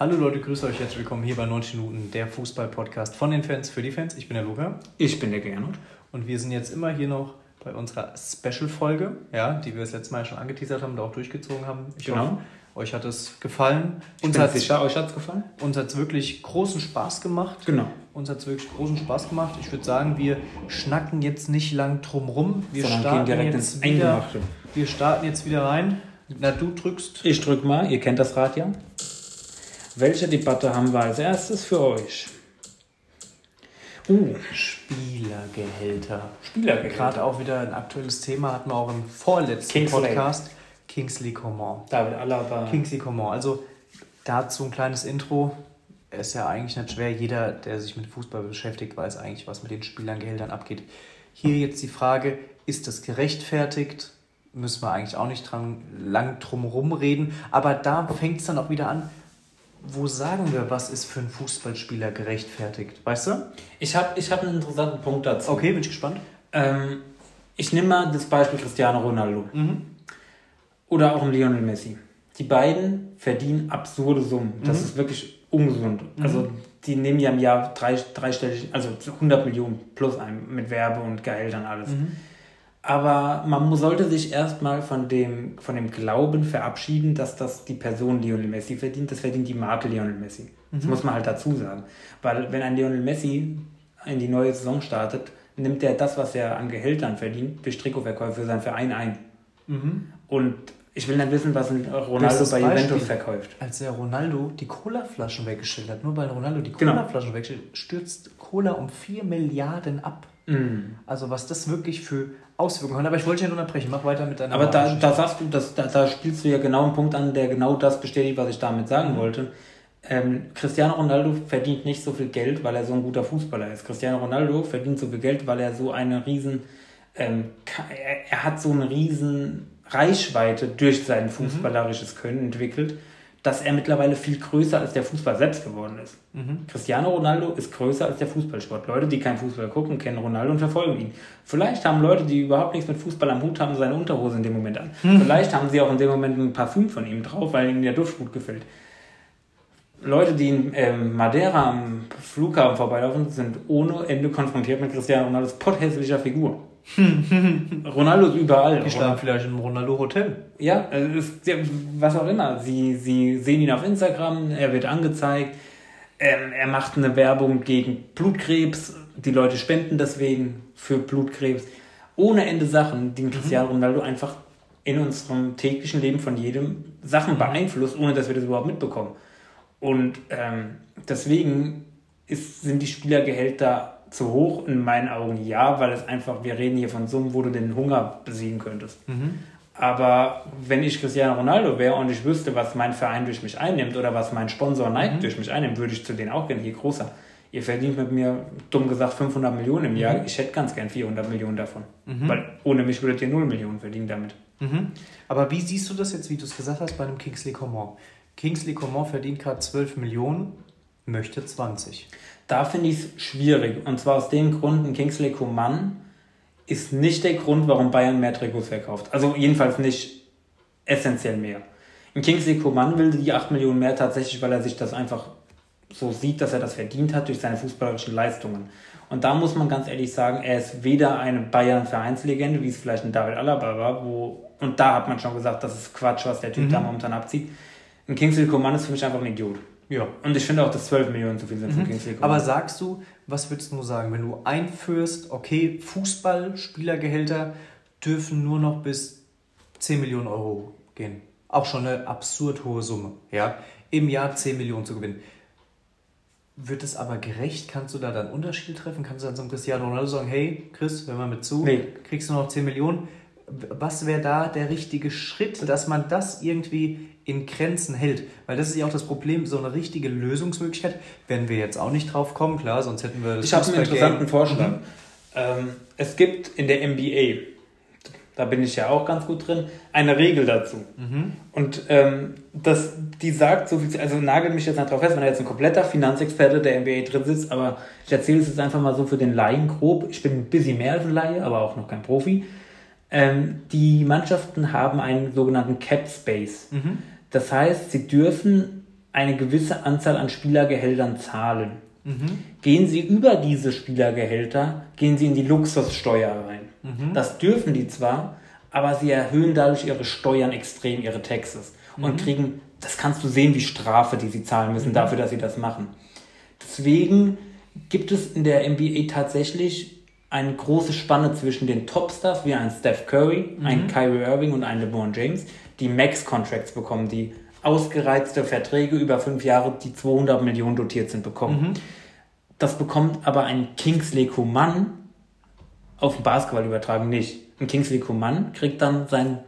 Hallo Leute, grüße euch, herzlich willkommen hier bei 90 Minuten, der Fußball-Podcast von den Fans für die Fans. Ich bin der Luca. Ich bin der Gernot. Und wir sind jetzt immer hier noch bei unserer Special-Folge, ja, die wir das letzte Mal schon angeteasert haben und auch durchgezogen haben. Ich genau. hoffe, euch hat es gefallen. Ich uns bin sicher, euch hat es gefallen. Uns hat es wirklich großen Spaß gemacht. Genau. Uns hat es wirklich großen Spaß gemacht. Ich würde sagen, wir schnacken jetzt nicht lang drum rum. Wir Sondern starten direkt jetzt wieder, Wir starten jetzt wieder rein. Na, du drückst. Ich drück mal, ihr kennt das Rad ja. Welche Debatte haben wir als erstes für euch? Uh, Spielergehälter. Spielergehälter. Gerade auch wieder ein aktuelles Thema hatten wir auch im vorletzten Kingsley. Podcast. Kingsley Coman. David Alaba. Kingsley Coman. Also dazu ein kleines Intro. Ist ja eigentlich nicht schwer. Jeder, der sich mit Fußball beschäftigt, weiß eigentlich, was mit den Spielergehältern abgeht. Hier jetzt die Frage, ist das gerechtfertigt? Müssen wir eigentlich auch nicht dran, lang drum rumreden. Aber da fängt es dann auch wieder an, wo sagen wir, was ist für einen Fußballspieler gerechtfertigt? Weißt du? Ich habe ich hab einen interessanten Punkt dazu. Okay, bin ich gespannt. Ähm, ich nehme mal das Beispiel Cristiano Ronaldo. Mhm. Oder auch ein Lionel Messi. Die beiden verdienen absurde Summen. Das mhm. ist wirklich ungesund. Mhm. Also die nehmen ja im Jahr drei, dreistellig, also 100 Millionen plus ein mit Werbe und Gehältern alles. Mhm. Aber man sollte sich erstmal von dem, von dem Glauben verabschieden, dass das die Person Lionel Messi verdient. Das verdient die Marke Lionel Messi. Mhm. Das muss man halt dazu sagen. Weil wenn ein Lionel Messi in die neue Saison startet, nimmt er das, was er an Gehältern verdient, durch Trikotverkäufe für seinen Verein ein. Mhm. Und ich will nicht wissen, was ein Ronaldo bei Juventus verkauft. Als der Ronaldo die Cola-Flaschen weggestellt hat, nur weil Ronaldo die genau. Cola-Flaschen genau. wegstellt, stürzt Cola um 4 Milliarden ab. Mhm. Also was das wirklich für Auswirkungen hat. Aber ich wollte ja nur unterbrechen. Mach weiter mit deiner Aber da, da sagst du, das, da, da spielst du ja genau einen Punkt an, der genau das bestätigt, was ich damit sagen mhm. wollte. Ähm, Cristiano Ronaldo verdient nicht so viel Geld, weil er so ein guter Fußballer ist. Cristiano Ronaldo verdient so viel Geld, weil er so eine riesen, ähm, er, er, hat so eine riesen Reichweite durch sein mhm. fußballerisches Können entwickelt dass er mittlerweile viel größer als der Fußball selbst geworden ist. Mhm. Cristiano Ronaldo ist größer als der Fußballsport. Leute, die keinen Fußball gucken, kennen Ronaldo und verfolgen ihn. Vielleicht haben Leute, die überhaupt nichts mit Fußball am Hut haben, seine Unterhose in dem Moment an. Mhm. Vielleicht haben sie auch in dem Moment ein Parfüm von ihm drauf, weil ihnen der Duft gut gefällt. Leute, die in ähm, Madeira am Flughafen vorbeilaufen, sind ohne Ende konfrontiert mit Cristiano Ronaldos potthässlicher Figur. Ronaldo ist überall. Die schlafen vielleicht im Ronaldo-Hotel. Ja, was auch immer. Sie, sie sehen ihn auf Instagram, er wird angezeigt, ähm, er macht eine Werbung gegen Blutkrebs, die Leute spenden deswegen für Blutkrebs. Ohne Ende Sachen, die Cristiano mhm. Ronaldo einfach in unserem täglichen Leben von jedem Sachen mhm. beeinflusst, ohne dass wir das überhaupt mitbekommen. Und ähm, deswegen ist, sind die Spielergehälter zu hoch? In meinen Augen ja, weil es einfach, wir reden hier von Summen, wo du den Hunger besiegen könntest. Mhm. Aber wenn ich Cristiano Ronaldo wäre und ich wüsste, was mein Verein durch mich einnimmt oder was mein Sponsor Nike mhm. durch mich einnimmt, würde ich zu denen auch gerne hier großer. Ihr verdient mit mir, dumm gesagt, 500 Millionen im Jahr. Mhm. Ich hätte ganz gern 400 Millionen davon. Mhm. Weil ohne mich würdet ihr 0 Millionen verdienen damit. Mhm. Aber wie siehst du das jetzt, wie du es gesagt hast, bei einem Kingsley Coman? Kingsley Coman verdient gerade 12 Millionen, möchte 20. Da finde ich es schwierig. Und zwar aus dem Grund, ein Kingsley Coman ist nicht der Grund, warum Bayern mehr Trikots verkauft. Also jedenfalls nicht essentiell mehr. Ein Kingsley Coman will die 8 Millionen mehr tatsächlich, weil er sich das einfach so sieht, dass er das verdient hat durch seine fußballerischen Leistungen. Und da muss man ganz ehrlich sagen, er ist weder eine Bayern-Vereinslegende, wie es vielleicht ein David Alaba war, wo, und da hat man schon gesagt, das ist Quatsch, was der Typ mhm. da momentan abzieht. Ein Kingsley Coman ist für mich einfach ein Idiot. Ja. Und ich finde auch, dass 12 Millionen zu viel sind mhm. Kingsley Coman. Aber sagst du, was würdest du sagen, wenn du einführst, okay, Fußballspielergehälter dürfen nur noch bis 10 Millionen Euro gehen? Auch schon eine absurd hohe Summe, ja? Im Jahr 10 Millionen zu gewinnen. Wird es aber gerecht? Kannst du da dann Unterschiede treffen? Kannst du dann zum Cristiano Ronaldo sagen, hey Chris, hör mal mit zu, nee. kriegst du noch 10 Millionen? Was wäre da der richtige Schritt, dass man das irgendwie in Grenzen hält. Weil das ist ja auch das Problem, so eine richtige Lösungsmöglichkeit werden wir jetzt auch nicht drauf kommen, klar, sonst hätten wir das Ich habe einen interessanten Vorschlag. Mhm. Ähm, es gibt in der NBA, da bin ich ja auch ganz gut drin, eine Regel dazu. Mhm. Und ähm, das, die sagt so viel, also nagelt mich jetzt nicht drauf fest, wenn er jetzt ein kompletter Finanzexperte der NBA drin sitzt, aber ich erzähle es jetzt einfach mal so für den Laien grob. Ich bin ein bisschen mehr als ein Laie, aber auch noch kein Profi. Ähm, die Mannschaften haben einen sogenannten Cap Space. Mhm. Das heißt, sie dürfen eine gewisse Anzahl an Spielergehältern zahlen. Gehen sie über diese Spielergehälter, gehen sie in die Luxussteuer rein. Das dürfen die zwar, aber sie erhöhen dadurch ihre Steuern extrem, ihre Taxes. Und kriegen, das kannst du sehen, wie Strafe, die sie zahlen müssen dafür, dass sie das machen. Deswegen gibt es in der NBA tatsächlich eine große Spanne zwischen den Topstars wie ein Steph Curry, ein Kyrie Irving und ein LeBron James, die Max-Contracts bekommen, die ausgereizte Verträge über fünf Jahre, die 200 Millionen dotiert sind, bekommen. Das bekommt aber ein Kingsley Coman auf den Basketball übertragen nicht. Ein Kingsley Coman kriegt dann seinen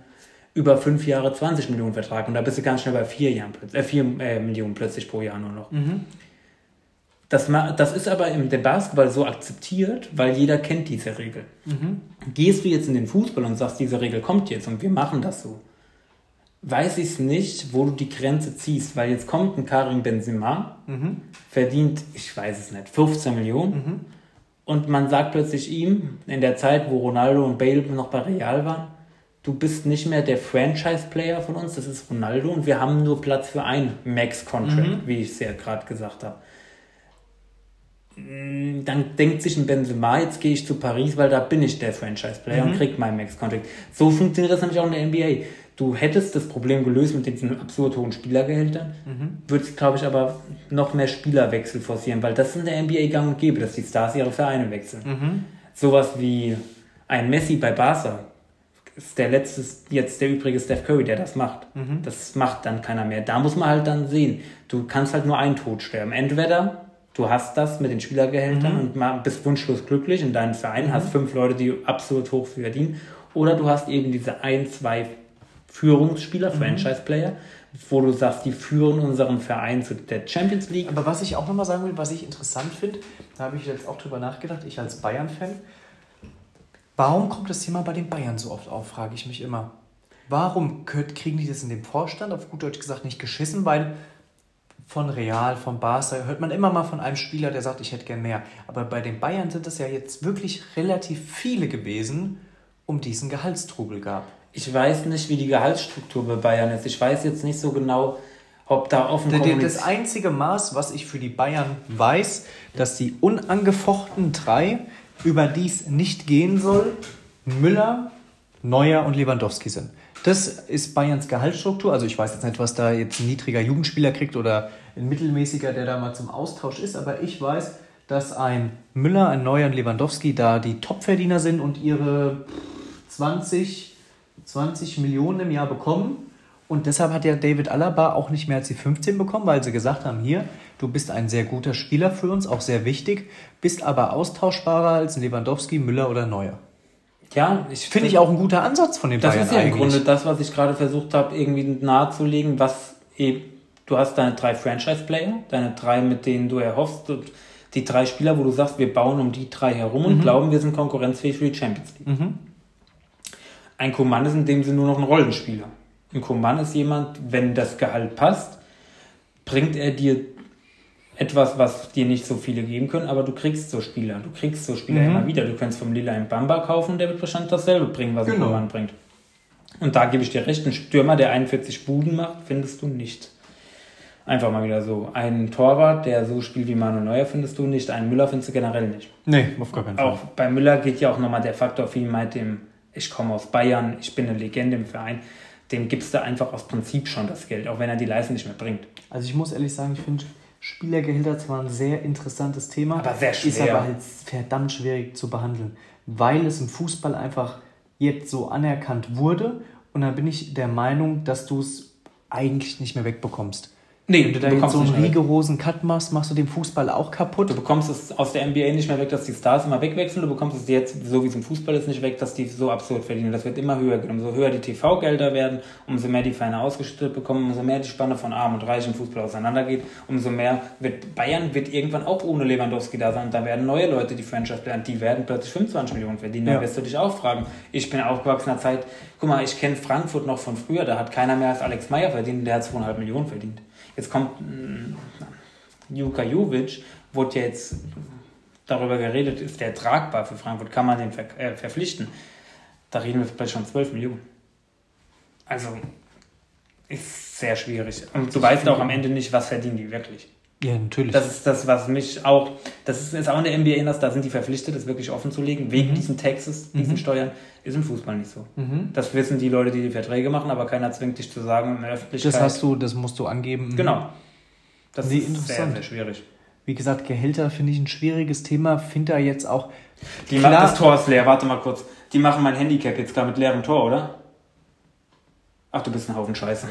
über fünf Jahre 20 Millionen Vertrag und da bist du ganz schnell bei vier, Jahren, äh, vier äh, Millionen plötzlich pro Jahr nur noch. Das, das ist aber im Basketball so akzeptiert, weil jeder kennt diese Regel. Gehst du jetzt in den Fußball und sagst, diese Regel kommt jetzt und wir machen das so, weiß ich es nicht, wo du die Grenze ziehst, weil jetzt kommt ein Karim Benzema, verdient, ich weiß es nicht, 15 Millionen und man sagt plötzlich ihm, in der Zeit, wo Ronaldo und Bale noch bei Real waren, du bist nicht mehr der Franchise-Player von uns, das ist Ronaldo und wir haben nur Platz für einen Max-Contract, wie ich es ja gerade gesagt habe dann denkt sich ein Benzema, jetzt gehe ich zu Paris, weil da bin ich der Franchise-Player und krieg meinen Max-Contract. So funktioniert das nämlich auch in der NBA. Du hättest das Problem gelöst mit diesen absurd hohen Spielergehältern, würdest, glaube ich, aber noch mehr Spielerwechsel forcieren, weil das in der NBA gang und gäbe, dass die Stars ihre Vereine wechseln. Sowas wie ein Messi bei Barca ist der letzte, jetzt der übrige Steph Curry, der das macht. Das macht dann keiner mehr. Da muss man halt dann sehen. Du kannst halt nur einen Tod sterben. Entweder du hast das mit den Spielergehältern und mal bist wunschlos glücklich in deinem Verein, hast fünf Leute, die absolut hoch verdienen, oder du hast eben diese ein, zwei Führungsspieler, Franchise-Player, wo du sagst, die führen unseren Verein zu der Champions League. Aber was ich auch nochmal sagen will, was ich interessant finde, da habe ich jetzt auch drüber nachgedacht, ich als Bayern-Fan, warum kommt das Thema bei den Bayern so oft auf, frage ich mich immer. Warum kriegen die das in dem Vorstand, auf gut Deutsch gesagt, nicht geschissen? Weil von Real, von Barca hört man immer mal von einem Spieler, der sagt, ich hätte gern mehr. Aber bei den Bayern sind es ja jetzt wirklich relativ viele gewesen, um diesen Gehaltstrubel gab. Ich weiß nicht, wie die Gehaltsstruktur bei Bayern ist. Ich weiß jetzt nicht so genau, ob da offen Das einzige Maß, was ich für die Bayern weiß, dass die unangefochten drei, über die es nicht gehen soll, Müller, Neuer und Lewandowski sind. Das ist Bayerns Gehaltsstruktur. Also ich weiß jetzt nicht, was da jetzt ein niedriger Jugendspieler kriegt oder ein mittelmäßiger, der da mal zum Austausch ist, aber ich weiß, dass ein Müller, ein Neuer und Lewandowski da die Topverdiener sind und ihre 20, 20 Millionen im Jahr bekommen. Und deshalb hat ja David Alaba auch nicht mehr als die 15 bekommen, weil sie gesagt haben, hier, du bist ein sehr guter Spieler für uns, auch sehr wichtig, bist aber austauschbarer als ein Lewandowski, Müller oder Neuer. Ja, ich Finde ich auch ein guter Ansatz von den Das Bayern ist ja im eigentlich. Grunde das, was ich gerade versucht habe, irgendwie nahezulegen, was eben, du hast deine drei Franchise-Player, deine drei, mit denen du erhoffst, die drei Spieler, wo du sagst, wir bauen um die drei herum Mhm. und glauben, wir sind konkurrenzfähig für die Champions League. Ein Command ist in dem Sinne nur noch ein Rollenspieler. Ein Command ist jemand, wenn das Gehalt passt, bringt er dir etwas, was dir nicht so viele geben können, aber du kriegst so Spieler. Du kriegst so Spieler Mhm. immer wieder. Du kannst vom Lila einen Bamba kaufen, der wird wahrscheinlich dasselbe bringen, was Genau. ein Command bringt. Und da gebe ich dir recht, ein Stürmer, der 41 Buden macht, findest du nicht. Einfach mal wieder so. Ein Torwart, der so spielt wie Manuel Neuer, findest du nicht. Einen Müller findest du generell nicht. Nee, auf gar keinen Fall. Auch bei Müller geht ja auch nochmal der Faktor viel mit dem, ich komme aus Bayern, ich bin eine Legende im Verein. Dem gibst du einfach aus Prinzip schon das Geld, auch wenn er die Leistung nicht mehr bringt. Also ich muss ehrlich sagen, ich finde Spielergehälter zwar ein sehr interessantes Thema, Aber sehr ist schwer. aber halt verdammt schwierig zu behandeln, weil es im Fußball einfach jetzt so anerkannt wurde und dann bin ich der Meinung, dass du es eigentlich nicht mehr wegbekommst. Nee, Wenn du da jetzt so einen rigorosen Cut machst, machst du den Fußball auch kaputt. Du bekommst es aus der NBA nicht mehr weg, dass die Stars immer wegwechseln. Du bekommst es jetzt, so wie es im Fußball ist, nicht weg, dass die so absurd verdienen. Das wird immer höher gehen. Umso höher die TV-Gelder werden, umso mehr die Vereine ausgestattet bekommen, umso mehr die Spanne von Arm und Reich im Fußball auseinandergeht, umso mehr wird Bayern wird irgendwann auch ohne Lewandowski da sein. Und da werden neue Leute, die Franchise lernen, die werden plötzlich 25 Millionen verdienen. Da Ja. wirst du dich auch fragen. Ich bin aufgewachsener Zeit, guck mal, ich kenne Frankfurt noch von früher, da hat keiner mehr als Alex Meyer verdient, der hat 2,5 Millionen verdient. Jetzt kommt mm, Juka Jovic, wurde ja jetzt darüber geredet, ist der tragbar für Frankfurt, kann man den ver äh, verpflichten. Da reden wir vielleicht schon 12 Millionen. Also, ist sehr schwierig. Und du weißt auch am Ende nicht, was verdienen die wirklich. Ja, natürlich. Das ist das, was mich auch, das ist, ist auch in der NBA anders, da sind die verpflichtet, das wirklich offen zu legen, wegen Mhm. diesen Taxes, diesen Mhm. Steuern, ist im Fußball nicht so. Mhm. Das wissen die Leute, die die Verträge machen, aber keiner zwingt dich zu sagen in der Öffentlichkeit. Das hast du, das musst du angeben. Genau. Das Nee, ist sehr, interessant. sehr schwierig. Wie gesagt, Gehälter finde ich ein schwieriges Thema. Finde da jetzt auch. Die Klar. machen das Tor ist leer, warte mal kurz. Die machen mein Handicap jetzt klar mit leerem Tor, oder? Ach, du bist ein Haufen Scheiße.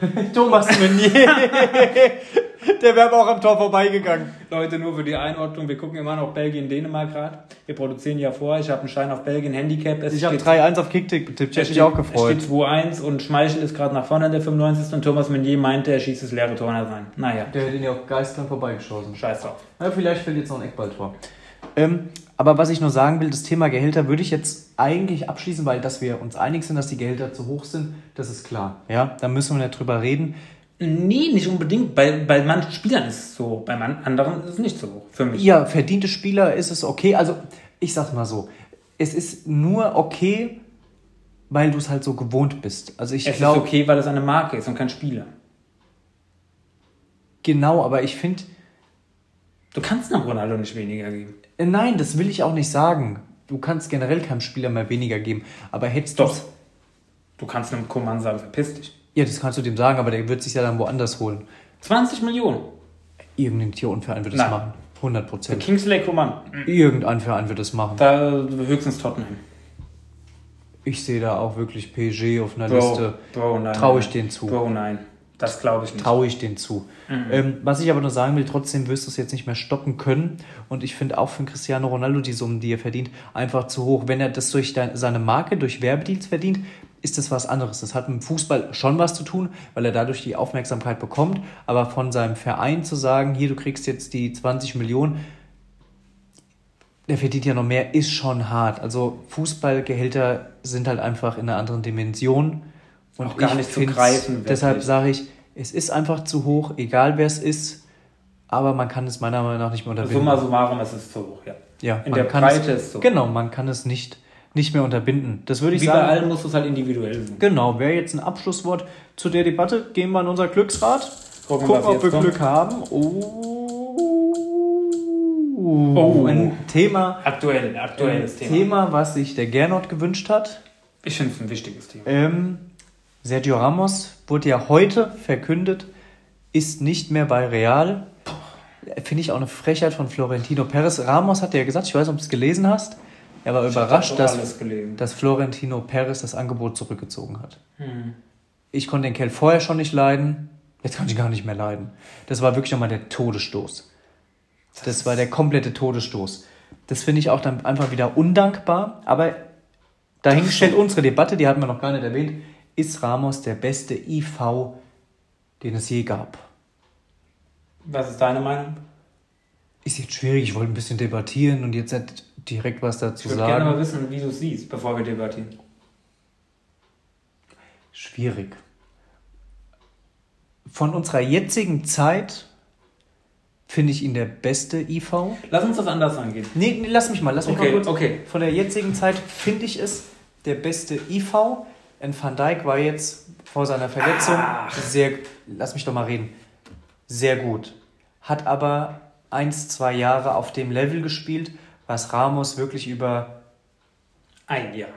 Thomas Meunier. Der wäre aber auch am Tor vorbeigegangen. Leute, nur für die Einordnung, wir gucken immer noch Belgien, Dänemark gerade. Wir produzieren ja vor, ich habe einen Schein auf Belgien, Handicap. Es Ich habe steht- 3-1 auf Kicktick getippt. Ich es hätte mich auch gefreut. Es steht 2-1 und Schmeichel ist gerade nach vorne in der 95. und Thomas Meunier meinte, er schießt das leere Tor nicht rein. Naja, Der hätte ihn ja auch geistkrank vorbeigeschossen. scheiß drauf. Ja, vielleicht fällt jetzt noch ein Eckballtor. Ähm, aber was ich nur sagen will, das Thema Gehälter würde ich jetzt eigentlich abschließen, weil dass wir uns einig sind, dass die Gehälter zu hoch sind, das ist klar. Ja, da müssen wir nicht drüber reden. Nee, nicht unbedingt. Bei, bei manchen Spielern ist es so, bei anderen ist es nicht so hoch. Für mich. Ja, verdiente Spieler ist es okay. Also, ich sag's mal so. Es ist nur okay, weil du es halt so gewohnt bist. Also ich es glaube, ist okay, weil es eine Marke ist und kein Spieler. genau, aber ich finde, Du kannst nach Ronaldo nicht weniger geben. äh, nein, das will ich auch nicht sagen. Du kannst generell keinem Spieler mehr weniger geben. Aber hättest du's- Du kannst einem Koman sagen, verpiss dich. Ja, das kannst du dem sagen, aber der wird sich ja dann woanders holen. 20 Millionen. Irgendein Tierunverein wird das Nein. machen. 100 Für Prozent. Kingsley Coman. Irgendein Verein wird das machen. Da höchstens Tottenham. Ich sehe da auch wirklich PSG auf einer Bro, Liste. Bro, nein. Traue ich denen zu. Bro, nein. Das glaube ich nicht. Traue ich denen zu. Ähm, was ich aber nur sagen will, trotzdem wirst du es jetzt nicht mehr stoppen können. Und ich finde auch für Cristiano Ronaldo die Summen, die er verdient, einfach zu hoch. Wenn er das durch seine Marke, durch Werbedeals verdient, ist das was anderes. Das hat mit dem Fußball schon was zu tun, weil er dadurch die Aufmerksamkeit bekommt. Aber von seinem Verein zu sagen, hier, du kriegst jetzt die 20 Millionen, der verdient ja noch mehr, ist schon hart. Also Fußballgehälter sind halt einfach in einer anderen Dimension. Und Auch gar ich nicht zu greifen, wirklich. Deshalb sage ich, es ist einfach zu hoch, egal wer es ist, aber man kann es meiner Meinung nach nicht mehr unterbinden. Summa summarum, es ist zu hoch, ja. ja, in der Breite es, ist so. Genau, man kann es nicht, nicht mehr unterbinden. Das würde ich Wie bei sagen. allen musst du es halt individuell sehen. Genau, wäre jetzt ein Abschlusswort zu der Debatte. Gehen wir in unser Glücksrad. Gucken, Gucken, ob wir kommt. Glück haben. Oh, Oh. ein Thema, Aktuell, ein aktuelles Thema. Thema, was sich der Gernot gewünscht hat. Ich finde es ein wichtiges Thema. Ähm, Sergio Ramos wurde ja heute verkündet, ist nicht mehr bei Real. Finde ich auch eine Frechheit von Florentino Perez. Ramos hat ja gesagt, ich weiß nicht, ob du es gelesen hast, er war überrascht, Ich hab dass, dass Florentino Perez das Angebot zurückgezogen hat. Hm. Ich konnte den Kerl vorher schon nicht leiden, jetzt kann ich gar nicht mehr leiden. Das war wirklich nochmal der Todesstoß. Das war der komplette Todesstoß. Das finde ich auch dann einfach wieder undankbar, aber dahingestellt unsere Debatte, die hatten wir noch gar nicht erwähnt, ist Ramos der beste IV, den es je gab. Was ist deine Meinung? Ist jetzt schwierig, ich wollte ein bisschen debattieren und jetzt nicht direkt was dazu Ich würde gerne mal sagen. wissen, wie du es siehst, bevor wir debattieren. Schwierig. Von unserer jetzigen Zeit finde ich ihn der beste IV. Lass uns das anders angehen. Nee, nee, lass mich mal, lass mich Okay, mal kurz. okay. Von der jetzigen Zeit finde ich es der beste IV. Ein Van Dijk war jetzt vor seiner Verletzung Ach. sehr, lass mich doch mal reden, sehr gut. Hat aber eins, zwei Jahre auf dem Level gespielt, was Ramos wirklich über, Ein Jahr.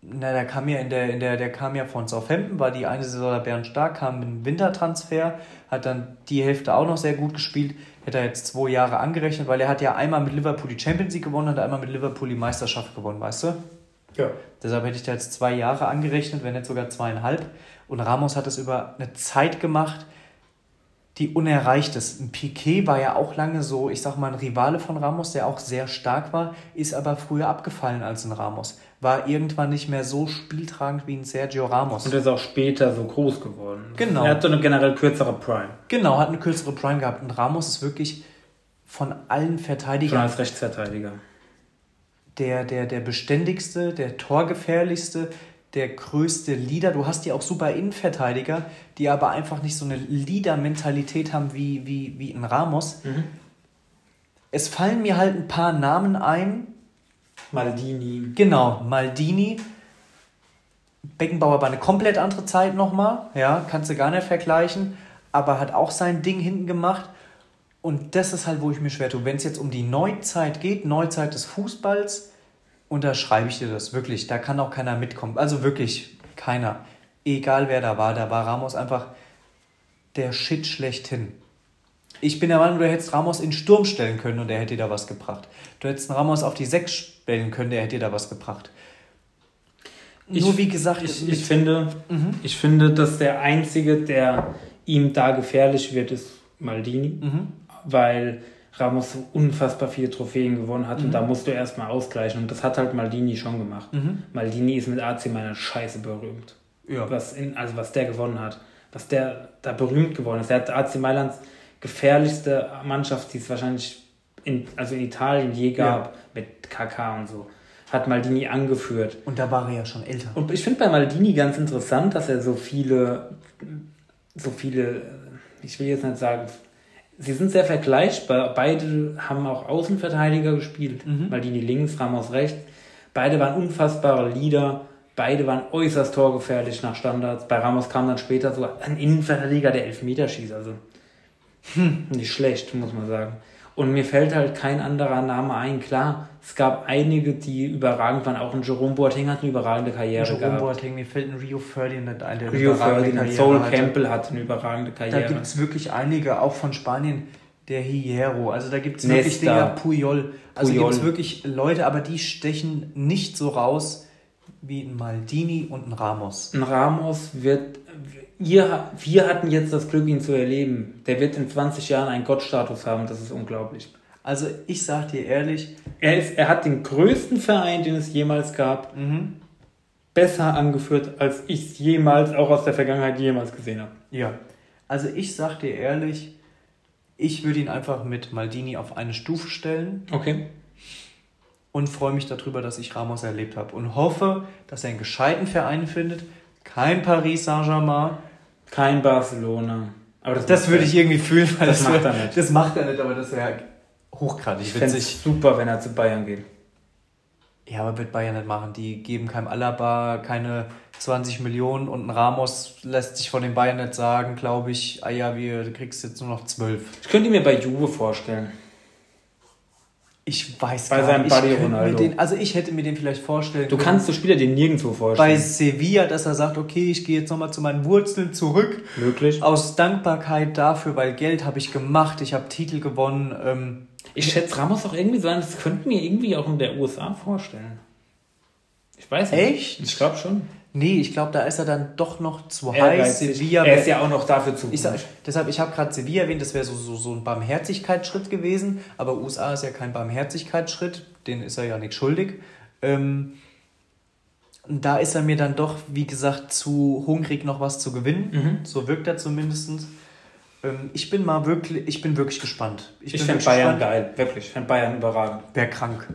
na, der kam ja in der, in der, der kam ja von Southampton, war die eine Saison der Bären stark, kam einem Wintertransfer, hat dann die Hälfte auch noch sehr gut gespielt, hätte er jetzt zwei Jahre angerechnet, weil er hat ja einmal mit Liverpool die Champions League gewonnen und einmal mit Liverpool die Meisterschaft gewonnen, weißt du? Ja. Deshalb hätte ich da jetzt zwei Jahre angerechnet, wenn nicht sogar zweieinhalb. Und Ramos hat es über eine Zeit gemacht, die unerreicht ist. Ein Piquet war ja auch lange so, ich sag mal, ein Rivale von Ramos, der auch sehr stark war, ist aber früher abgefallen als ein Ramos. War irgendwann nicht mehr so spieltragend wie ein Sergio Ramos. Und ist auch später so groß geworden. Genau. Er hat so eine generell kürzere Prime. Genau, hat eine kürzere Prime gehabt. Und Ramos ist wirklich von allen Schon Verteidigern als Rechtsverteidiger. Der, der, der beständigste, der torgefährlichste, der größte Leader. Du hast ja auch super Innenverteidiger, die aber einfach nicht so eine Leader-Mentalität haben wie, wie, wie ein Ramos. Mhm. Es fallen mir halt ein paar Namen ein. Maldini. Genau, Maldini. Beckenbauer war eine komplett andere Zeit nochmal, ja, kannst du gar nicht vergleichen, aber hat auch sein Ding hinten gemacht. Und das ist halt, wo ich mir schwer tue. Wenn es jetzt um die Neuzeit geht, Neuzeit des Fußballs, unterschreibe ich dir das wirklich. Da kann auch keiner mitkommen. Also wirklich keiner. Egal wer da war, da war Ramos einfach der Shit schlechthin. Ich bin der Meinung, du hättest Ramos in Sturm stellen können und er hätte dir da was gebracht. Du hättest Ramos auf die Sechs stellen können, der hätte dir da was gebracht. Ich, Nur wie gesagt, ich, ich finde, mhm. ich finde, dass der Einzige, der ihm da gefährlich wird, ist Maldini. Mhm. Weil Ramos so unfassbar viele Trophäen gewonnen hat mhm. und da musst du erstmal ausgleichen. Und das hat halt Maldini schon gemacht. Mhm. Maldini ist mit AC meiner Scheiße berühmt. Ja. Was in, also was der gewonnen hat. Was der da berühmt geworden ist. Der hat AC Mailands gefährlichste Mannschaft, die es wahrscheinlich in, also in Italien je gab, ja. mit KK und so. Hat Maldini angeführt. Und da war er ja schon älter. Und ich finde bei Maldini ganz interessant, dass er so viele, so viele, ich will jetzt nicht sagen, sie sind sehr vergleichbar. Beide haben auch Außenverteidiger gespielt. Mhm. Maldini links, Ramos rechts. Beide waren unfassbare Leader. Beide waren äußerst torgefährlich nach Standards. Bei Ramos kam dann später sogar ein Innenverteidiger, der Elfmeter schießt. Also hm, nicht schlecht, muss man sagen. Und mir fällt halt kein anderer Name ein. Klar, es gab einige, die überragend waren. Auch ein Jerome Boateng hat eine überragende Karriere Jerome gehabt. Jerome Boateng, mir fällt ein Rio Ferdinand ein, der Rio Ferdinand, Soul Campbell hat eine überragende Karriere. Da gibt es wirklich einige, auch von Spanien, der Hierro. Also da gibt es wirklich Dinger, Puyol. Also gibt es wirklich Leute, aber die stechen nicht so raus wie ein Maldini und ein Ramos. Ein Ramos wird ihr, wir hatten jetzt das Glück, ihn zu erleben. Der wird in 20 Jahren einen Gottstatus haben, das ist unglaublich. Also ich sag dir ehrlich, er, ist, er hat den größten Verein, den es jemals gab, mhm. besser angeführt, als ich es jemals, auch aus der Vergangenheit, jemals gesehen habe. Ja, also ich sag dir ehrlich, ich würde ihn einfach mit Maldini auf eine Stufe stellen. Okay. Und freue mich darüber, dass ich Ramos erlebt habe. Und hoffe, dass er einen gescheiten Verein findet. Kein Paris Saint-Germain, kein Barcelona. Aber das, das würde ich irgendwie fühlen, weil das, das macht er nicht. Das macht er nicht, aber das wäre hochgradig ich witzig. super, wenn er zu Bayern geht. Ja, aber wird Bayern nicht machen. Die geben keinem Alaba keine 20 Millionen und ein Ramos lässt sich von den Bayern nicht sagen, glaube ich, ah ja, wir, du kriegst jetzt nur noch 12. Ich könnte mir bei Juve vorstellen. Ich weiß bei gar nicht. Buddy Ronaldo. Den, also ich hätte mir den vielleicht vorstellen Du kannst so Spieler den nirgendwo vorstellen. Bei Sevilla, dass er sagt, okay, ich gehe jetzt nochmal zu meinen Wurzeln zurück. Möglich. Aus Dankbarkeit dafür, weil Geld habe ich gemacht, ich habe Titel gewonnen. Ähm, ich schätze Ramos auch irgendwie so an, das könnte mir irgendwie auch in der USA vorstellen. Ich weiß nicht. Echt? Ich glaube schon. Nee, ich glaube, da ist er dann doch noch zu heiß. Sevilla er ist ja auch noch dafür zu ich sag, Deshalb, ich habe gerade Sevilla erwähnt, das wäre so, so, so ein Barmherzigkeitsschritt gewesen, aber USA ist ja kein Barmherzigkeitsschritt, den ist er ja nicht schuldig. Ähm, da ist er mir dann doch, wie gesagt, zu hungrig, noch was zu gewinnen. Mhm. So wirkt er zumindest. Ähm, ich bin mal wirklich, ich bin wirklich gespannt. Ich, ich finde Bayern gespannt. geil, wirklich. Ich finde Bayern überragend. Wäre krank.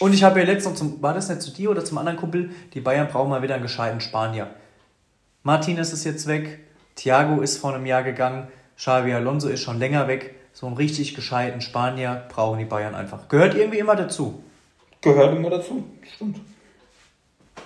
Und ich habe ja letztens, zum, war das nicht zu dir oder zum anderen Kumpel, die Bayern brauchen mal wieder einen gescheiten Spanier. Martinez ist jetzt weg, Thiago ist vor einem Jahr gegangen, Xavi Alonso ist schon länger weg. So einen richtig gescheiten Spanier brauchen die Bayern einfach. Gehört irgendwie immer dazu. Gehört immer dazu, stimmt.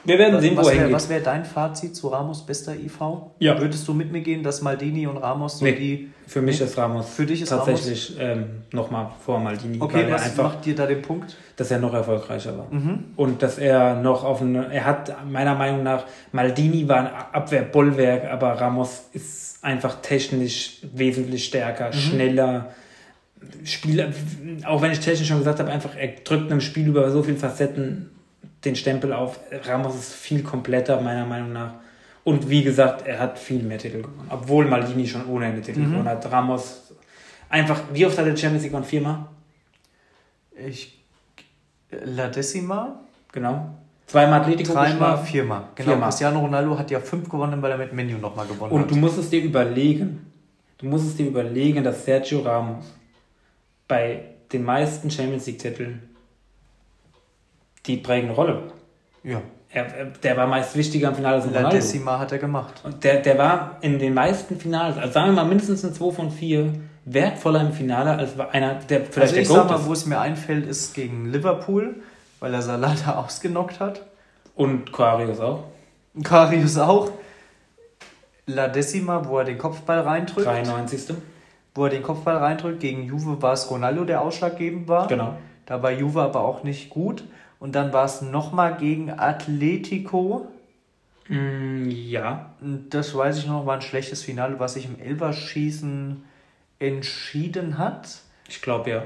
Wir werden was, sehen, wo er hingeht. Was wäre dein Fazit zu Ramos bester IV? Ja. Würdest du mit mir gehen, dass Maldini und Ramos so nee, die. Für mich ist Ramos für dich ist tatsächlich ähm, nochmal vor Maldini. Okay, was einfach, macht dir da den Punkt? Dass er noch erfolgreicher war. Mhm. Und dass er noch auf eine. Er hat meiner Meinung nach. Maldini war ein Abwehrbollwerk, aber Ramos ist einfach technisch wesentlich stärker, mhm. schneller. Spieler, auch wenn ich technisch schon gesagt habe, einfach er drückt einem Spiel über so viele Facetten den Stempel auf. Ramos ist viel kompletter, meiner Meinung nach. Und wie gesagt, er hat viel mehr Titel gewonnen. Obwohl Maldini schon ohne Ende Titel mhm. gewonnen hat. Ramos einfach, wie oft hat er Champions League gewonnen? Viermal? Ich. La Decima? Genau. Zweimal Atletico Dreimal, viermal. Genau. Viermal. Cristiano Ronaldo hat ja fünf gewonnen, weil er mit Menu nochmal gewonnen Und hat. Und du musst es dir überlegen. Du musst es dir überlegen, dass Sergio Ramos bei den meisten Champions League-Titeln die prägende Rolle. Ja. Er, er, der war meist wichtiger im Finale als Ronaldo. La Decima hat er gemacht. Und der, der war in den meisten Finals, also sagen wir mal mindestens ein 2 von 4, wertvoller im Finale als einer, der vielleicht also ich der Goat sag mal, wo es mir einfällt, ist gegen Liverpool, weil er Salah da ausgenockt hat. Und Quarius auch. Karius auch. La Decima, wo er den Kopfball reindrückt. 93. Wo er den Kopfball reindrückt. Gegen Juve war es Ronaldo, der ausschlaggebend war. Genau. Da war Juve aber auch nicht gut. Und dann war es nochmal gegen Atletico. Mm, ja. Das weiß ich noch, war ein schlechtes Finale, was sich im Elberschießen entschieden hat. Ich glaube ja.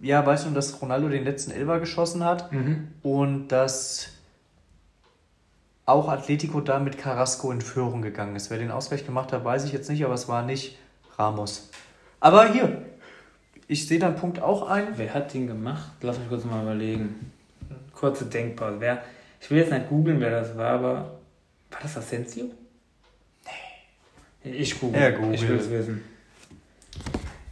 Ja, weißt du, dass Ronaldo den letzten Elber geschossen hat Mhm. und dass auch Atletico da mit Carrasco in Führung gegangen ist. Wer den Ausgleich gemacht hat, weiß ich jetzt nicht, aber es war nicht Ramos. Aber hier, ich sehe deinen Punkt auch ein. Wer hat den gemacht? Lass mich kurz mal überlegen. Kurze Denkpause. Wer, ich will jetzt nicht googeln, wer das war, aber war das Asensio? Nee. Ich google. Er googelt. Ich will es wissen.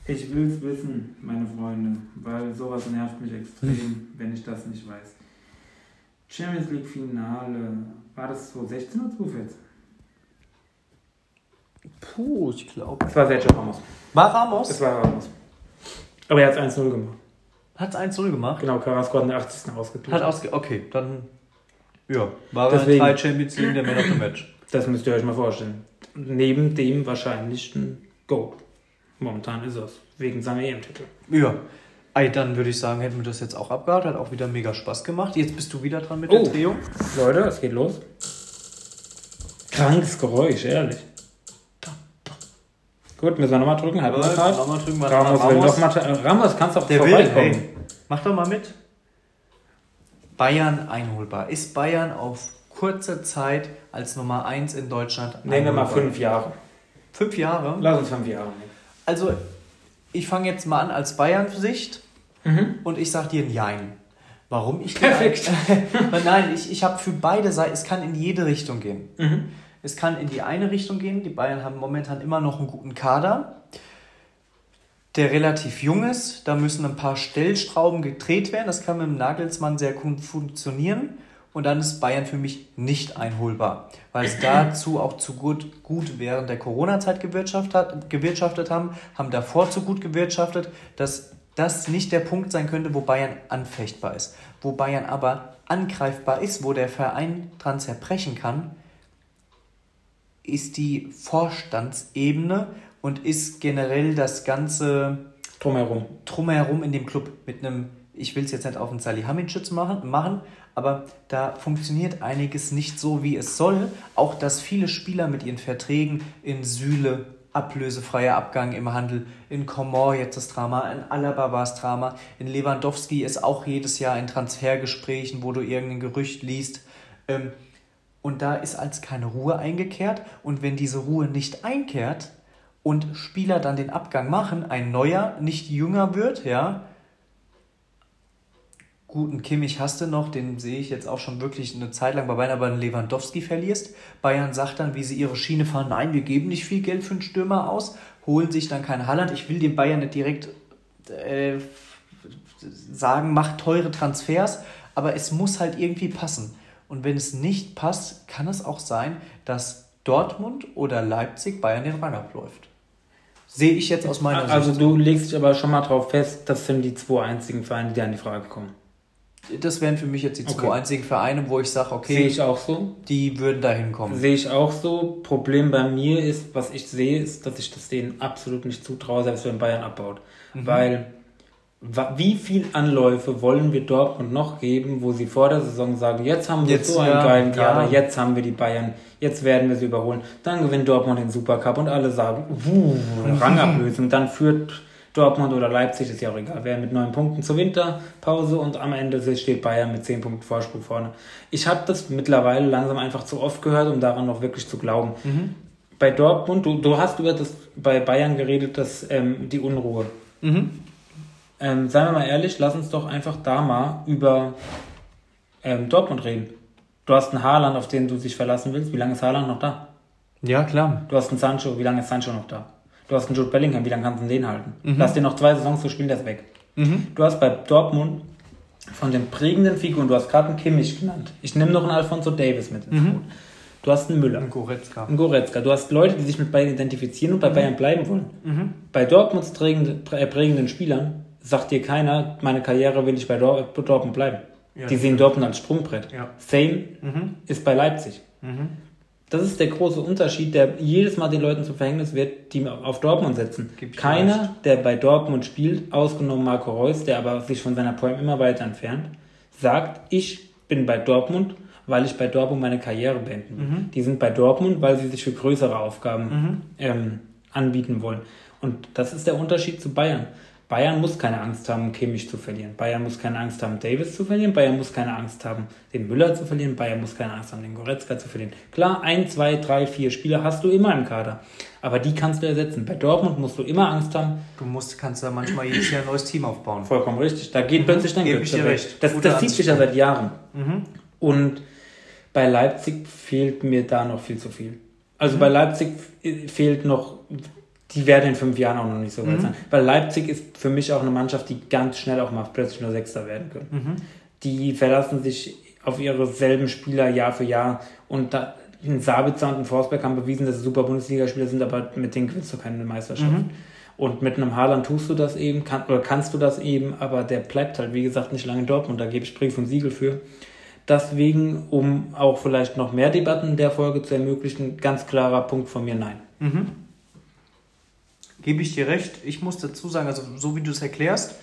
Ich will es wissen, meine Freunde, weil sowas nervt mich extrem, wenn ich das nicht weiß. Champions League Finale. War das 2016 oder 2014? Puh, ich glaube. Es war Sergio Ramos. War Ramos? Es war Ramos. Aber er hat es 1-0 gemacht. Hat es 1-0 gemacht? Genau, Carrasco hat in der 80. ausgeglichen. Hat ausge... Okay, dann... Ja, war Deswegen. drei Champions League der Man of the Match. Das müsst ihr euch mal vorstellen. Neben dem wahrscheinlichsten Go. Momentan ist es. Wegen seiner EM-Titel. Ja. Ey, dann würde ich sagen, hätten wir das jetzt auch abgehakt. Hat auch wieder mega Spaß gemacht. Jetzt bist du wieder dran mit Oh. der Trio. Leute, es geht los. Krankes Geräusch, ehrlich. Gut, müssen wir nochmal drücken. Halb Nochmal drücken, Ramos will Ramos. noch mal. Ramos, kannst du auch Der will, vorbeikommen. hey, mach doch mal mit. Bayern einholbar. Ist Bayern auf kurze Zeit als Nummer 1 in Deutschland Nehmen wir mal einholbar? fünf Jahre. Fünf Jahre? Lass uns fünf Jahre nehmen. Also, ich fange jetzt mal an als Bayern-Sicht Mhm. und ich sag dir ein Jein. Warum ich Perfekt. Nein, ich, ich habe für beide Seiten, es kann in jede Richtung gehen. Mhm. Es kann in die eine Richtung gehen. Die Bayern haben momentan immer noch einen guten Kader, der relativ jung ist. Da müssen ein paar Stellschrauben gedreht werden. Das kann mit dem Nagelsmann sehr gut funktionieren. Und dann ist Bayern für mich nicht einholbar, weil es dazu auch zu gut, gut während der Corona-Zeit gewirtschaftet, hat, gewirtschaftet haben, haben davor zu gut gewirtschaftet, dass das nicht der Punkt sein könnte, wo Bayern anfechtbar ist. Wo Bayern aber angreifbar ist, wo der Verein dran zerbrechen kann, ist die Vorstandsebene und ist generell das ganze Drumherum. drumherum in dem Club mit einem, ich will es jetzt nicht auf den Salihamidzic machen, machen, aber da funktioniert einiges nicht so, wie es soll. Auch, dass viele Spieler mit ihren Verträgen in Süle, ablösefreier Abgang im Handel, in Komor jetzt das Drama, in Alaba war es Drama, in Lewandowski ist auch jedes Jahr in Transfergesprächen, wo du irgendein Gerücht liest. Ähm, und da ist als keine Ruhe eingekehrt. Und wenn diese Ruhe nicht einkehrt und Spieler dann den Abgang machen, ein neuer nicht jünger wird, ja. Guten Kimmich hast du noch, den sehe ich jetzt auch schon wirklich eine Zeit lang bei Bayern, aber einen Lewandowski verlierst. Bayern sagt dann, wie sie ihre Schiene fahren, nein, wir geben nicht viel Geld für einen Stürmer aus, holen sich dann keinen Halland. Ich will den Bayern nicht direkt äh, sagen, macht teure Transfers, aber es muss halt irgendwie passen. Und wenn es nicht passt, kann es auch sein, dass Dortmund oder Leipzig Bayern den Rang abläuft. Sehe ich jetzt aus meiner Also Sicht. du legst dich aber schon mal drauf fest, das sind die zwei einzigen Vereine, die an die Frage kommen. Das wären für mich jetzt die zwei Okay. einzigen Vereine, wo ich sage, okay, Sehe ich auch so. die würden da hinkommen. Sehe ich auch so. Problem bei mir ist, was ich sehe, ist, dass ich das denen absolut nicht zutraue, selbst wenn Bayern abbaut. Mhm. Weil wie viel Anläufe wollen wir Dortmund noch geben, wo sie vor der Saison sagen, jetzt haben wir Jetzt, so einen ja, geilen Kader, ja. jetzt haben wir die Bayern, jetzt werden wir sie überholen. Dann gewinnt Dortmund den Supercup und alle sagen, wuh, Rangablösung. Dann führt Dortmund oder Leipzig, ist ja auch egal, wer mit neun Punkten zur Winterpause und am Ende steht Bayern mit zehn Punkten Vorsprung vorne. Ich habe das mittlerweile langsam einfach zu oft gehört, um daran noch wirklich zu glauben. Mhm. Bei Dortmund, du, du hast über das bei Bayern geredet, dass ähm, die Unruhe. Mhm. Ähm, seien wir mal ehrlich, lass uns doch einfach da mal über ähm, Dortmund reden. Du hast einen Haaland, auf den du dich verlassen willst. Wie lange ist Haaland noch da? Ja, klar. Du hast einen Sancho, wie lange ist Sancho noch da? Du hast einen Jude Bellingham, wie lange kannst du den halten? Mhm. Lass den noch zwei Saisons zu spielen, der ist weg. Mhm. Du hast bei Dortmund von den prägenden Figuren, du hast gerade einen Kimmich genannt. Ich nehme noch einen Alfonso Davis mit ins Mhm. Boot. Du hast einen Müller, Und Goretzka. einen Goretzka. Du hast Leute, die sich mit Bayern identifizieren und bei Bayern bleiben wollen. Mhm. Bei Dortmunds prägende, prä- äh, prägenden Spielern sagt dir keiner, meine Karriere will ich bei Dor Dortmund bleiben. Ja, die sehen Dortmund als Sprungbrett. Ja. Same mhm. ist bei Leipzig. Das ist der große Unterschied, der jedes Mal den Leuten zum Verhängnis wird, die auf Dortmund setzen. Keiner, der bei Dortmund spielt, ausgenommen Marco Reus, der aber sich von seiner Prime immer weiter entfernt, sagt, ich bin bei Dortmund, weil ich bei Dortmund meine Karriere beenden will. Mhm. Die sind bei Dortmund, weil sie sich für größere Aufgaben mhm. ähm, anbieten wollen. Und das ist der Unterschied zu Bayern. Bayern muss keine Angst haben, Kimmich zu verlieren. Bayern muss keine Angst haben, Davis zu verlieren. Bayern muss keine Angst haben, den Müller zu verlieren. Bayern muss keine Angst haben, den Goretzka zu verlieren. Klar, ein, zwei, drei, vier Spieler hast du immer im Kader. Aber die kannst du ersetzen. Bei Dortmund musst du immer Angst haben. Du musst, kannst da manchmal jedes Jahr ein neues Team aufbauen. Vollkommen richtig. Da geht mhm. plötzlich dein Glück. recht. Das, das zieht sich ja seit Jahren. Mhm. Und bei Leipzig fehlt mir da noch viel zu viel. Also mhm. bei Leipzig fehlt noch die werden in fünf Jahren auch noch nicht so weit mhm. sein. Weil Leipzig ist für mich auch eine Mannschaft, die ganz schnell auch mal plötzlich nur Sechster werden können. Mhm. Die verlassen sich auf ihre selben Spieler Jahr für Jahr und da, ein Sabitzer und ein Forsberg haben bewiesen, dass sie super Bundesligaspieler sind, aber mit denen gewinnst du keine Meisterschaft. Mhm. Und mit einem Haaland tust du das eben, kann, oder kannst du das eben, aber der bleibt halt, wie gesagt, nicht lange in Dortmund. Da gebe ich Brief und Siegel für. Deswegen, um auch vielleicht noch mehr Debatten in der Folge zu ermöglichen, ganz klarer Punkt von mir, nein. Mhm gebe ich dir recht. Ich muss dazu sagen, also so wie du es erklärst,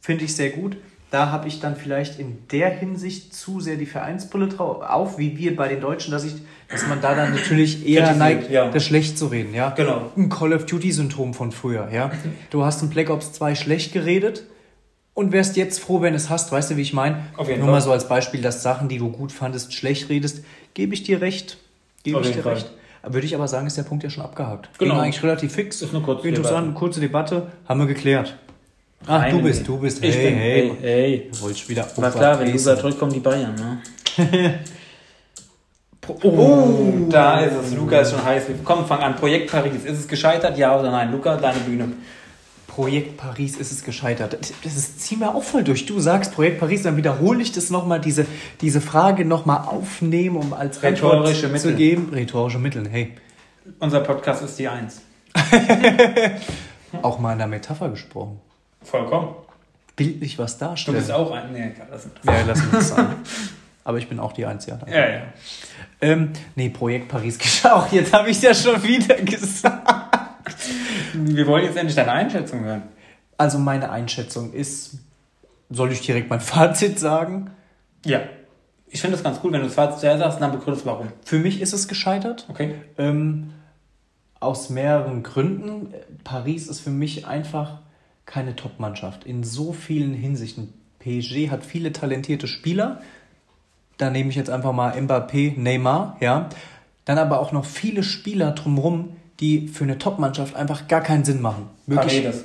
finde ich sehr gut. Da habe ich dann vielleicht in der Hinsicht zu sehr die Vereinsbrille auf, wie wir bei den Deutschen, dass ich, dass man da dann natürlich eher neigt, ja. das schlecht zu reden, ja. Genau. Ein Call of Duty Syndrom von früher, ja. Du hast in Black Ops 2 schlecht geredet und wärst jetzt froh, wenn es hast, weißt du, wie ich meine? Nur Fall. mal so als Beispiel, dass Sachen, die du gut fandest, schlecht redest, gebe ich dir recht. Gebe ich dir Fall. recht. Würde ich aber sagen, ist der Punkt ja schon abgehakt. Genau. Ging eigentlich relativ fix. Ist eine kurze Interessant, Debatte. kurze Debatte. Haben wir geklärt. Ach, Nein, du bist, du bist. Hey, bin, hey, hey. Du wolltest wieder War klar, wenn Luca drückt, kommen die Bayern, ne? oh, oh, da ist es. Luca ist schon heiß. Komm, fang an. Projekt Paris. Ist es gescheitert? Ja oder nein? Luca, deine Bühne. Projekt Paris ist es gescheitert. Das ist, zieh mir auch voll durch. Du sagst Projekt Paris, dann wiederhole ich das nochmal, diese, diese Frage nochmal aufnehmen, um als Rhetorische Mittel zu geben. Rhetorische Mittel, hey. Unser Podcast ist die Eins. auch mal in der Metapher gesprochen. Vollkommen. Bildlich was darstellen. Du bist auch ein. Nee, lass uns das. Ja, lass uns das an. Aber ich bin auch die Eins, ja. Danke. Ja, ja. Ähm, nee, Projekt Paris geschah. Jetzt habe ich es ja schon wieder gesagt. Wir wollen jetzt endlich deine Einschätzung hören. Also meine Einschätzung ist, soll ich direkt mein Fazit sagen? Ja. Ich finde das ganz cool, wenn du das Fazit zuerst sagst, dann begründest warum. Für mich ist es gescheitert. Okay. Ähm, aus mehreren Gründen. Paris ist für mich einfach keine Top-Mannschaft. In so vielen Hinsichten. PSG hat viele talentierte Spieler. Da nehme ich jetzt einfach mal Mbappé, Neymar, ja. Dann aber auch noch viele Spieler drumherum, die für eine Top-Mannschaft einfach gar keinen Sinn machen. Wirklich, Paredes.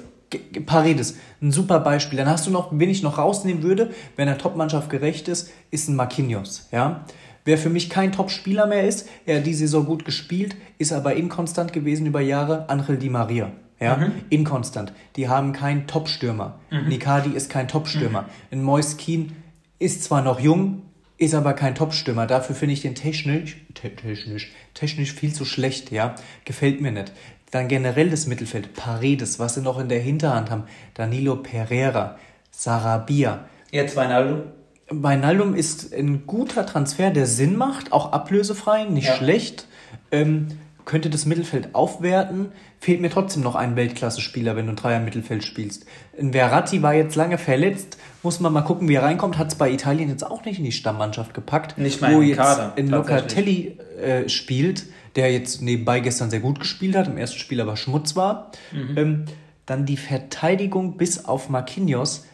Paredes, ein super Beispiel. Dann hast du noch, wen ich noch rausnehmen würde, wenn eine Top-Mannschaft gerecht ist, ist ein Marquinhos. Ja? Wer für mich kein Top-Spieler mehr ist, er hat die Saison gut gespielt, ist aber inkonstant gewesen über Jahre, Angel Di Maria. Ja, mhm. inkonstant. Die haben keinen Top-Stürmer. Mhm. Nikadi ist kein Top-Stürmer. Mhm. Ein Mois Keen ist zwar noch jung, ist aber kein Top-Stürmer. Dafür finde ich den technisch, technisch, technisch viel zu schlecht, ja. Gefällt mir nicht. Dann generell das Mittelfeld, Paredes, was sie noch in der Hinterhand haben, Danilo Pereira, Sarabia. Jetzt Weinaldum? Weinaldum ist ein guter Transfer, der Sinn macht, auch ablösefrei, nicht ja. schlecht. Ähm, könnte das Mittelfeld aufwerten. Fehlt mir trotzdem noch ein Weltklasse-Spieler, wenn du ein Dreier-Mittelfeld spielst. Ein Verratti war jetzt lange verletzt, muss man mal gucken, wie er reinkommt. Hat es bei Italien jetzt auch nicht in die Stammmannschaft gepackt. Nicht mal wo jetzt Kader, in Locatelli äh, spielt, der jetzt nebenbei gestern sehr gut gespielt hat, im ersten Spiel aber Schmutz war. Mhm. Ähm, dann die Verteidigung bis auf Marquinhos,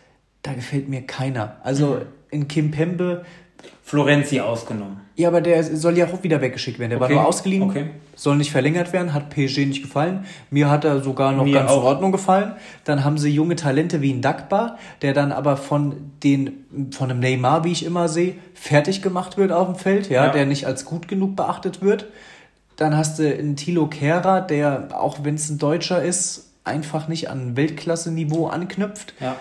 da gefällt mir keiner. Also mhm. in Kim Pembe Florenzi ausgenommen. Ja, aber der soll ja auch wieder weggeschickt werden. Der okay. war nur ausgeliehen, okay. soll nicht verlängert werden, hat PSG nicht gefallen. Mir hat er sogar noch Mir ganz auch. in Ordnung gefallen. Dann haben sie junge Talente wie ein Dagba, der dann aber von den, von einem Neymar, wie ich immer sehe, fertig gemacht wird auf dem Feld, ja, ja. der nicht als gut genug beachtet wird. Dann hast du einen Thilo Kehrer, der, auch wenn es ein Deutscher ist, einfach nicht an Weltklasse-Niveau anknüpft. Ja.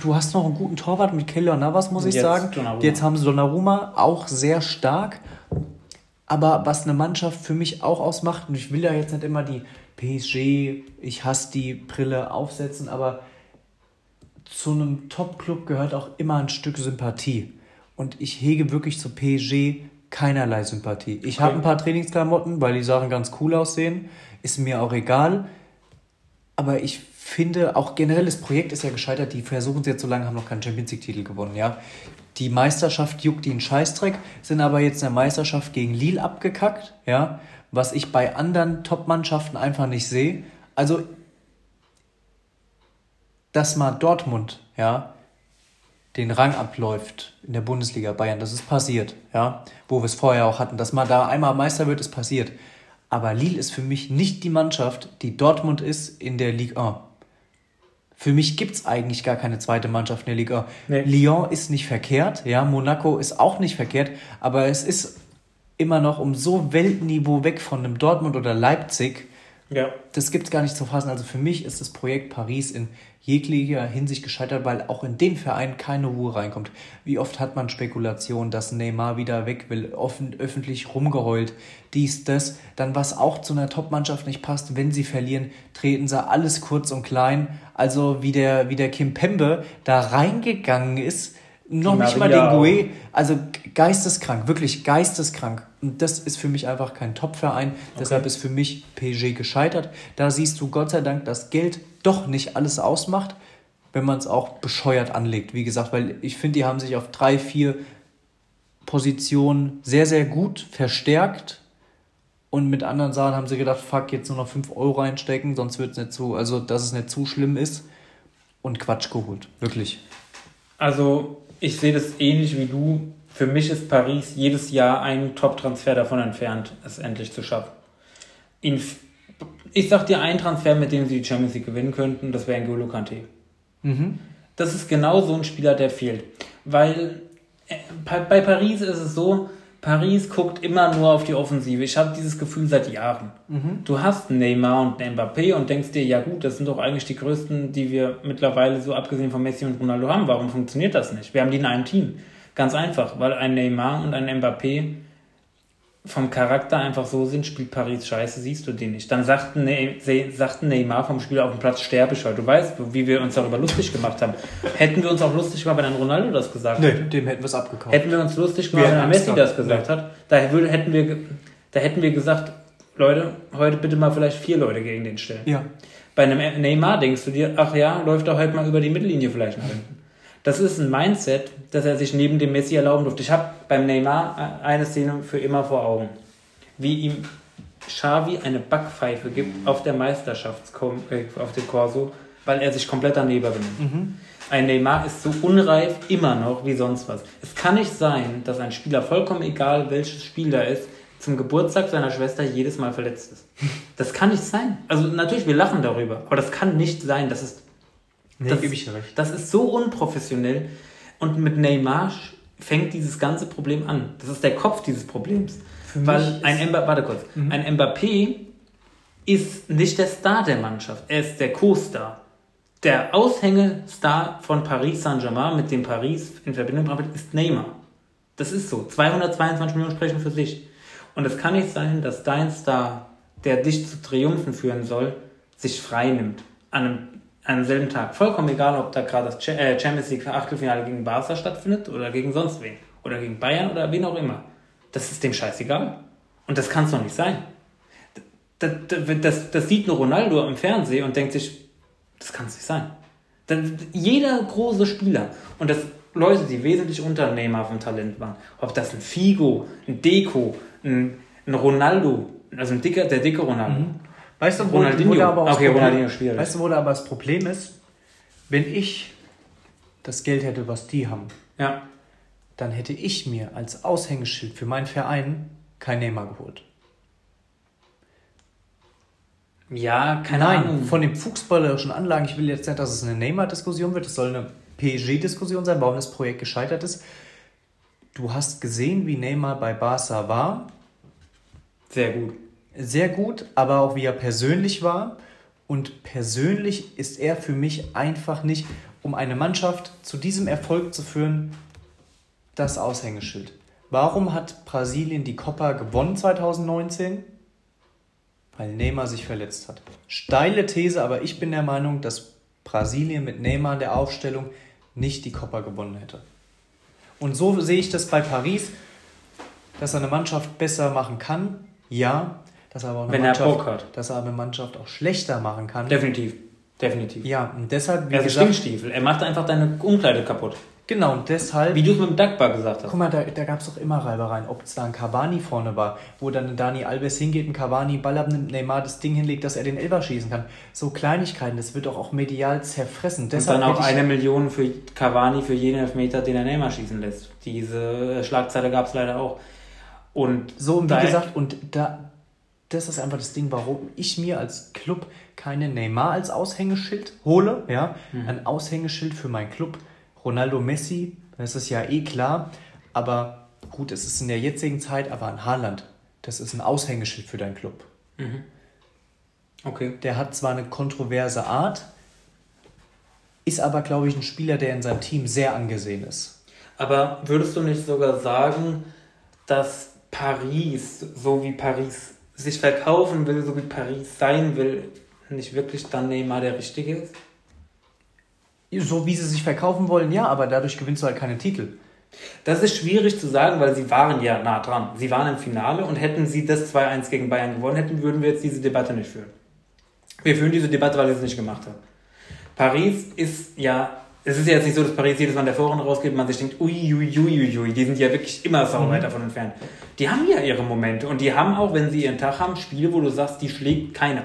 Du hast noch einen guten Torwart mit Keller Navas, muss ich Jetzt sagen. Donnarumma. Jetzt haben sie Donnarumma, auch sehr stark. Aber was eine Mannschaft für mich auch ausmacht, und ich will ja jetzt nicht immer die PSG, ich hasse die Brille aufsetzen, aber zu einem Top-Club gehört auch immer ein Stück Sympathie. Und ich hege wirklich zu PSG keinerlei Sympathie. Ich okay. habe ein paar Trainingsklamotten, weil die Sachen ganz cool aussehen. Ist mir auch egal. Aber ich finde, auch generell das Projekt ist ja gescheitert. Die versuchen es jetzt so lange, haben noch keinen Champions League-Titel gewonnen, ja. Die Meisterschaft juckt die einen Scheißdreck, sind aber jetzt in der Meisterschaft gegen Lille abgekackt, ja. Was ich bei anderen Top-Mannschaften einfach nicht sehe. Also, dass mal Dortmund, ja, den Rang abläuft in der Bundesliga Bayern, das ist passiert, ja. Wo wir es vorher auch hatten, dass man da einmal Meister wird, ist passiert. Aber Lille ist für mich nicht die Mannschaft, die Dortmund ist in der Ligue 1. Für mich gibt es eigentlich gar keine zweite Mannschaft in der Liga. Nee. Lyon ist nicht verkehrt, ja, Monaco ist auch nicht verkehrt, aber es ist immer noch um so Weltniveau weg von einem Dortmund oder Leipzig. Ja. Das gibt es gar nicht zu fassen. Also für mich ist das Projekt Paris in jeglicher Hinsicht gescheitert, weil auch in den Verein keine Ruhe reinkommt. Wie oft hat man Spekulationen, dass Neymar wieder weg will, offen, öffentlich rumgeheult, dies, das. Dann, was auch zu einer Top-Mannschaft nicht passt, wenn sie verlieren, treten sie alles kurz und klein. Also wie der, wie der Kim Pembe da reingegangen ist, noch nicht mal den Gue, also geisteskrank, wirklich geisteskrank. Und das ist für mich einfach kein Top-Verein. Okay. Deshalb ist für mich PSG gescheitert. Da siehst du Gott sei Dank, dass Geld doch nicht alles ausmacht, wenn man es auch bescheuert anlegt. Wie gesagt, weil ich finde, die haben sich auf drei, vier Positionen sehr, sehr gut verstärkt. Und mit anderen Sachen haben sie gedacht, fuck, jetzt nur noch 5 Euro reinstecken, sonst wird es nicht so, also dass es nicht zu schlimm ist. Und Quatsch geholt. Wirklich. Also, ich sehe das ähnlich wie du. Für mich ist Paris jedes Jahr ein Top-Transfer davon entfernt, es endlich zu schaffen. In, ich sag dir einen Transfer, mit dem sie die Champions League gewinnen könnten, das wäre N'Golo Kante. Mhm. Das ist genau so ein Spieler, der fehlt. Weil äh, bei Paris ist es so, Paris guckt immer nur auf die Offensive. Ich habe dieses Gefühl seit Jahren. Mhm. Du hast Neymar und Mbappé und denkst dir, ja gut, das sind doch eigentlich die größten, die wir mittlerweile so abgesehen von Messi und Ronaldo haben. Warum funktioniert das nicht? Wir haben die in einem Team. Ganz einfach, weil ein Neymar und ein Mbappé vom Charakter einfach so sind, spielt Paris scheiße, siehst du den nicht. Dann sagten, ne sagten Neymar vom Spiel auf dem Platz sterbe ich Du weißt, wie wir uns darüber lustig gemacht haben. Hätten wir uns auch lustig gemacht, wenn ein Ronaldo das gesagt nee, hätte? dem hätten wir es abgekauft. Hätten wir uns lustig gemacht, wenn ein Messi das gesagt nee. hat? Da, würde, hätten wir, da hätten wir gesagt, Leute, heute bitte mal vielleicht vier Leute gegen den stellen. Ja. Bei einem Neymar denkst du dir, ach ja, läuft er heute mal über die Mittellinie vielleicht nach hinten. Das ist ein Mindset, das er sich neben dem Messi erlauben durfte. Ich habe beim Neymar eine Szene für immer vor Augen. Wie ihm Xavi eine Backpfeife gibt auf der Meisterschaft, äh, auf dem Corso, weil er sich komplett daneben benimmt. Mhm. Ein Neymar ist so unreif immer noch wie sonst was. Es kann nicht sein, dass ein Spieler, vollkommen egal welches Spiel da ist, zum Geburtstag seiner Schwester jedes Mal verletzt ist. Das kann nicht sein. Also natürlich, wir lachen darüber, aber das kann nicht sein. Das ist Nee, das, gebe ich recht. Das ist so unprofessionell. Und mit Neymar fängt dieses ganze Problem an. Das ist der Kopf dieses Problems. Für Weil ein Mbappé, warte kurz, mhm. ein Mbappé ist nicht der Star der Mannschaft, er ist der Co-Star. Der Aushängestar von Paris Saint-Germain, mit dem Paris in Verbindung gebracht wird, ist Neymar. Das ist so. 222 Millionen sprechen für sich. Und es kann nicht sein, dass dein Star, der dich zu Triumphen führen soll, sich frei nimmt an einem am selben Tag. Vollkommen egal, ob da gerade das äh, Champions League Achtelfinale gegen Barca stattfindet oder gegen sonst wen. Oder gegen Bayern oder wen auch immer. Das ist dem scheißegal. Und das kann es doch nicht sein. Das, das, das, sieht nur Ronaldo im Fernsehen und denkt sich, das kann es nicht sein. Das, jeder große Spieler und das Leute, die wesentlich unter Neymar vom Talent waren, ob das ein Figo, ein Deco, ein, ein Ronaldo, also ein dicker, der dicke Ronaldo, mhm. Weißt du, wo, Ronaldinho. Wo aber okay, Ronaldinho schwierig. Weißt du, wo da aber das Problem ist? Wenn ich das Geld hätte, was die haben, ja. dann hätte ich mir als Aushängeschild für meinen Verein kein Neymar geholt. Ja, keine Nein, Ahnung. von den fußballerischen Anlagen, ich will jetzt nicht, dass es eine Neymar-Diskussion wird, es soll eine PSG-Diskussion sein, warum das Projekt gescheitert ist. Du hast gesehen, wie Neymar bei Barca war. Sehr gut sehr gut, aber auch wie er persönlich war. Und persönlich ist er für mich einfach nicht, um eine Mannschaft zu diesem Erfolg zu führen, das Aushängeschild. Warum hat Brasilien die Copa gewonnen 2019? Weil Neymar sich verletzt hat. Steile These, aber ich bin der Meinung, dass Brasilien mit Neymar in der Aufstellung nicht die Copa gewonnen hätte. Und so sehe ich das bei Paris, dass er eine Mannschaft besser machen kann, ja. Dass er aber auch eine Wenn er Mannschaft, Bock hat. Dass er aber eine Mannschaft auch schlechter machen kann. Definitiv. Definitiv. Ja, und deshalb, wie Er ist gesagt, Stinkstiefel. Er macht einfach deine Umkleide kaputt. genau, und deshalb. Wie du es mit dem Dagbar gesagt hast. Guck mal, da, da gab es doch immer Reibereien, ob es da ein Cavani vorne war, wo dann Dani Alves hingeht, ein Cavani Ball abnimmt, Neymar das Ding hinlegt, dass er den Elber schießen kann. So Kleinigkeiten, das wird doch auch medial zerfressen. Und Deshalb dann auch eine Million für Cavani für jeden Elfmeter, den er Neymar schießen lässt. Diese Schlagzeile gab es leider auch. Und So, und wie gesagt, und da, das ist einfach das Ding, warum ich mir als Club keine Neymar als Aushängeschild hole, ja, Mhm. ein Aushängeschild für meinen Club. Ronaldo Messi, das ist ja eh klar, aber gut, es ist in der jetzigen Zeit, aber ein Haaland, das ist ein Aushängeschild für deinen Club. Okay. Der hat zwar eine kontroverse Art, ist aber, glaube ich, ein Spieler, der in seinem Team sehr angesehen ist. Aber würdest du nicht sogar sagen, dass Paris, so wie Paris sich verkaufen will, so wie Paris sein will, nicht wirklich dann Neymar der Richtige ist? So wie sie sich verkaufen wollen, ja, aber dadurch gewinnst du halt keine Titel. Das ist schwierig zu sagen, weil sie waren ja nah dran. Sie waren im Finale und hätten sie das 2-1 gegen Bayern gewonnen hätten, würden wir jetzt diese Debatte nicht führen. Wir führen diese Debatte, weil sie es nicht gemacht haben. Paris ist ja, es ist ja jetzt nicht so, dass Paris jedes Mal in der Vorrunde rausgeht und man sich denkt, ui, ui, ui, ui, ui, die sind ja wirklich immer sau weit davon entfernt. Die haben ja ihre Momente und die haben auch, wenn sie ihren Tag haben, Spiele, wo du sagst, die schlägt keiner.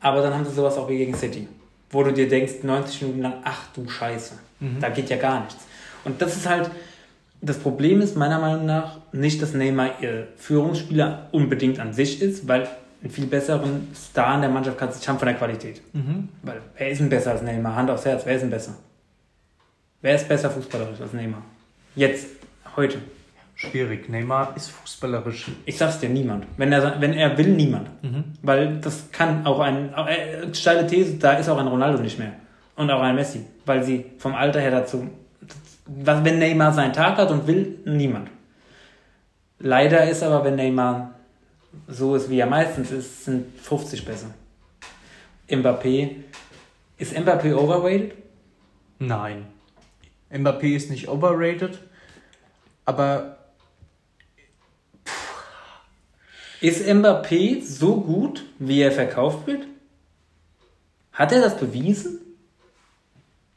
Aber dann haben sie sowas auch wie gegen City, wo du dir denkst, 90 Minuten lang, ach du Scheiße, da geht ja gar nichts. Und das ist halt, das Problem ist meiner Meinung nach nicht, dass Neymar ihr Führungsspieler unbedingt an sich ist, weil einen viel besseren Star in der Mannschaft kannst du nicht haben von der Qualität. Weil wer ist denn besser als Neymar? Hand aufs Herz, wer ist denn besser? Wer ist besser fußballerisch als Neymar? Jetzt, heute. Schwierig. Neymar ist fußballerisch. Ich sag's dir, niemand. Wenn er, wenn er will, niemand. Weil das kann auch ein, äh, steile These, da ist auch ein Ronaldo nicht mehr. Und auch ein Messi. Weil sie vom Alter her dazu, was, wenn Neymar seinen Tag hat und will, niemand. Leider ist aber, wenn Neymar so ist, wie er meistens ist, sind 50 besser. Mbappé, ist Mbappé overrated? Nein. Mbappé ist nicht overrated, aber Ist Mbappé so gut, wie er verkauft wird? Hat er das bewiesen?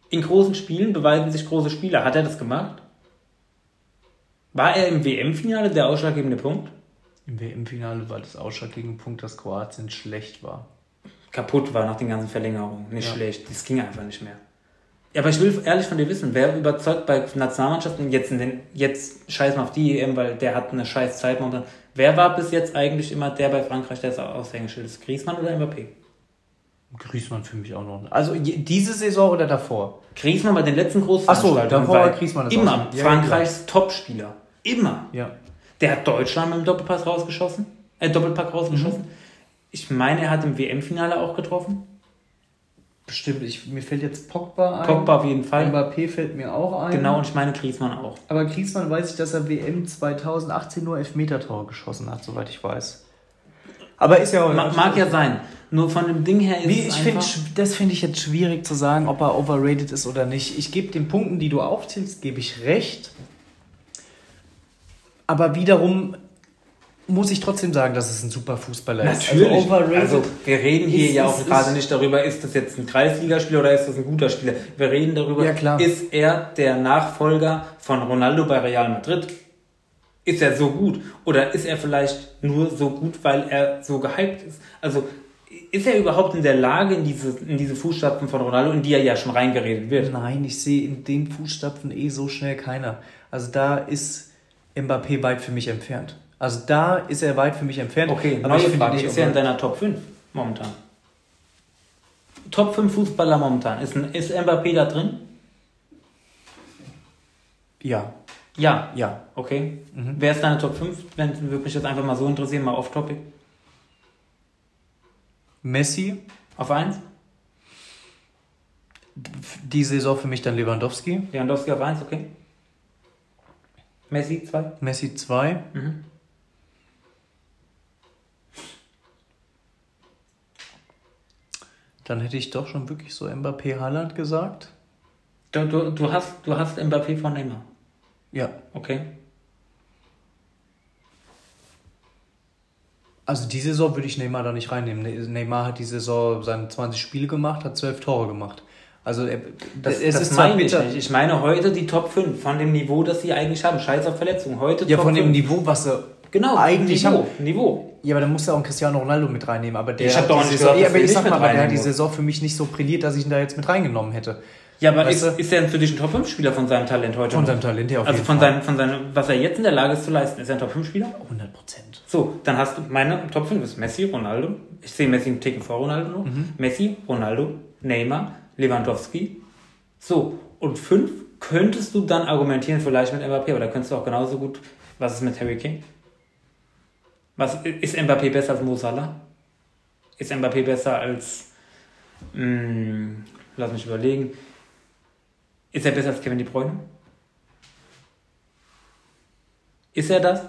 In großen Spielen beweisen sich große Spieler. Hat er das gemacht? War er im WM-Finale der ausschlaggebende Punkt? im WM-Finale war das ausschlaggebende Punkt, dass Kroatien schlecht war. Kaputt war nach den ganzen Verlängerungen. Nicht Ja. schlecht. Das ging einfach nicht mehr. Ja, aber ich will ehrlich von dir wissen, wer überzeugt bei Nationalmannschaften jetzt in den, jetzt scheiß mal auf die EM, weil der hat eine scheiß Zeit momentan. Wer war bis jetzt eigentlich immer der bei Frankreich, der das Aushängeschild ist? Griezmann oder Mbappé? Griezmann für mich auch noch. Also diese Saison oder davor? Griezmann bei den letzten großen Ach so, davor war Griezmann das immer. Ja, Frankreichs Topspieler. Immer. Ja. Der hat Deutschland mit dem Doppelpass rausgeschossen, äh, Doppelpack rausgeschossen. Mhm. Ich meine, er hat im WM-Finale auch getroffen. Bestimmt. Ich, mir fällt jetzt Pogba ein. Pogba auf jeden Fall. Mbappé fällt mir auch ein. Genau, und ich meine Griezmann auch. Aber Griezmann weiß ich, dass er WM 2018 nur Elfmeter-Tore geschossen hat, soweit ich weiß. Aber ist ja auch. Ma mag ja sein. Nur von dem Ding her ist Wie, es ich finde, einfach... das finde ich jetzt schwierig zu sagen, ob er overrated ist oder nicht. Ich gebe den Punkten, die du aufzählst, gebe ich recht. Aber wiederum muss ich trotzdem sagen, dass es ein super Fußballer ist. Natürlich. Also. Also, wir reden hier ist- ja auch ist- gerade ist- nicht darüber, ist das jetzt ein Kreisligaspieler oder ist das ein guter Spieler. Wir reden darüber, Ja, ist er der Nachfolger von Ronaldo bei Real Madrid? Ist er so gut? Oder ist er vielleicht nur so gut, weil er so gehypt ist? Also, ist er überhaupt in der Lage, in diese, in diese Fußstapfen von Ronaldo, in die er ja schon reingeredet wird? Nein, ich sehe in den Fußstapfen eh so schnell keiner. Also da ist Mbappé weit für mich entfernt. Also da ist er weit für mich entfernt. Okay, aber ich neue finde Frage. Ist er in deiner Top 5 momentan? Top 5 Fußballer momentan. Ist, ein, ist Mbappé da drin? Ja, Ja. ja. Okay. Wer ist deine Top 5? Wenn würde mich jetzt einfach mal so interessieren, mal off-topic. Messi, Auf 1? die Saison für mich dann Lewandowski. Lewandowski auf 1, okay. Messi 2? Messi 2. Mhm. Dann hätte ich doch schon wirklich so Mbappé Haaland gesagt. Du, du, du, hast, du hast Mbappé von Neymar. Ja. Okay. Also die Saison würde ich Neymar da nicht reinnehmen. Ne- Neymar hat die Saison seine 20 Spiele gemacht, hat 12 Tore gemacht. Also er, Das, es das ist meine ich nicht. Ich meine heute die Top 5 von dem Niveau, das sie eigentlich haben. Scheiß auf Verletzungen. Heute Ja, Top von dem 5. Niveau, was er Genau, eigentlich Niveau. haben. Niveau. Ja, aber dann musst du auch einen Cristiano Ronaldo mit reinnehmen. Aber der Ich hab hat doch die nicht Saison, gesagt, ja, dass aber ich sag mal, aber der hat die. Saison für mich nicht so brilliert, dass ich ihn da jetzt mit reingenommen hätte. Ja, aber Weißt ist, ist er für dich ein Top 5 Spieler von seinem Talent heute? Von seinem Talent her auf Also jeden von Fall. seinem, von seinem, was er jetzt in der Lage ist zu leisten, ist er ein Top 5 Spieler? 100 Prozent. So, dann hast du meine Top 5 ist Messi, Ronaldo. Ich sehe Messi einen Ticken vor Ronaldo noch. Mhm. Messi, Ronaldo, Neymar, Lewandowski. So, und 5 könntest du dann argumentieren, vielleicht mit Mbappé, aber da könntest du auch genauso gut, was ist mit Harry King? Was, ist Mbappé besser als Mo Salah? Ist Mbappé besser als, mh, lass mich überlegen, ist er besser als Kevin De Bruyne? Ist er das?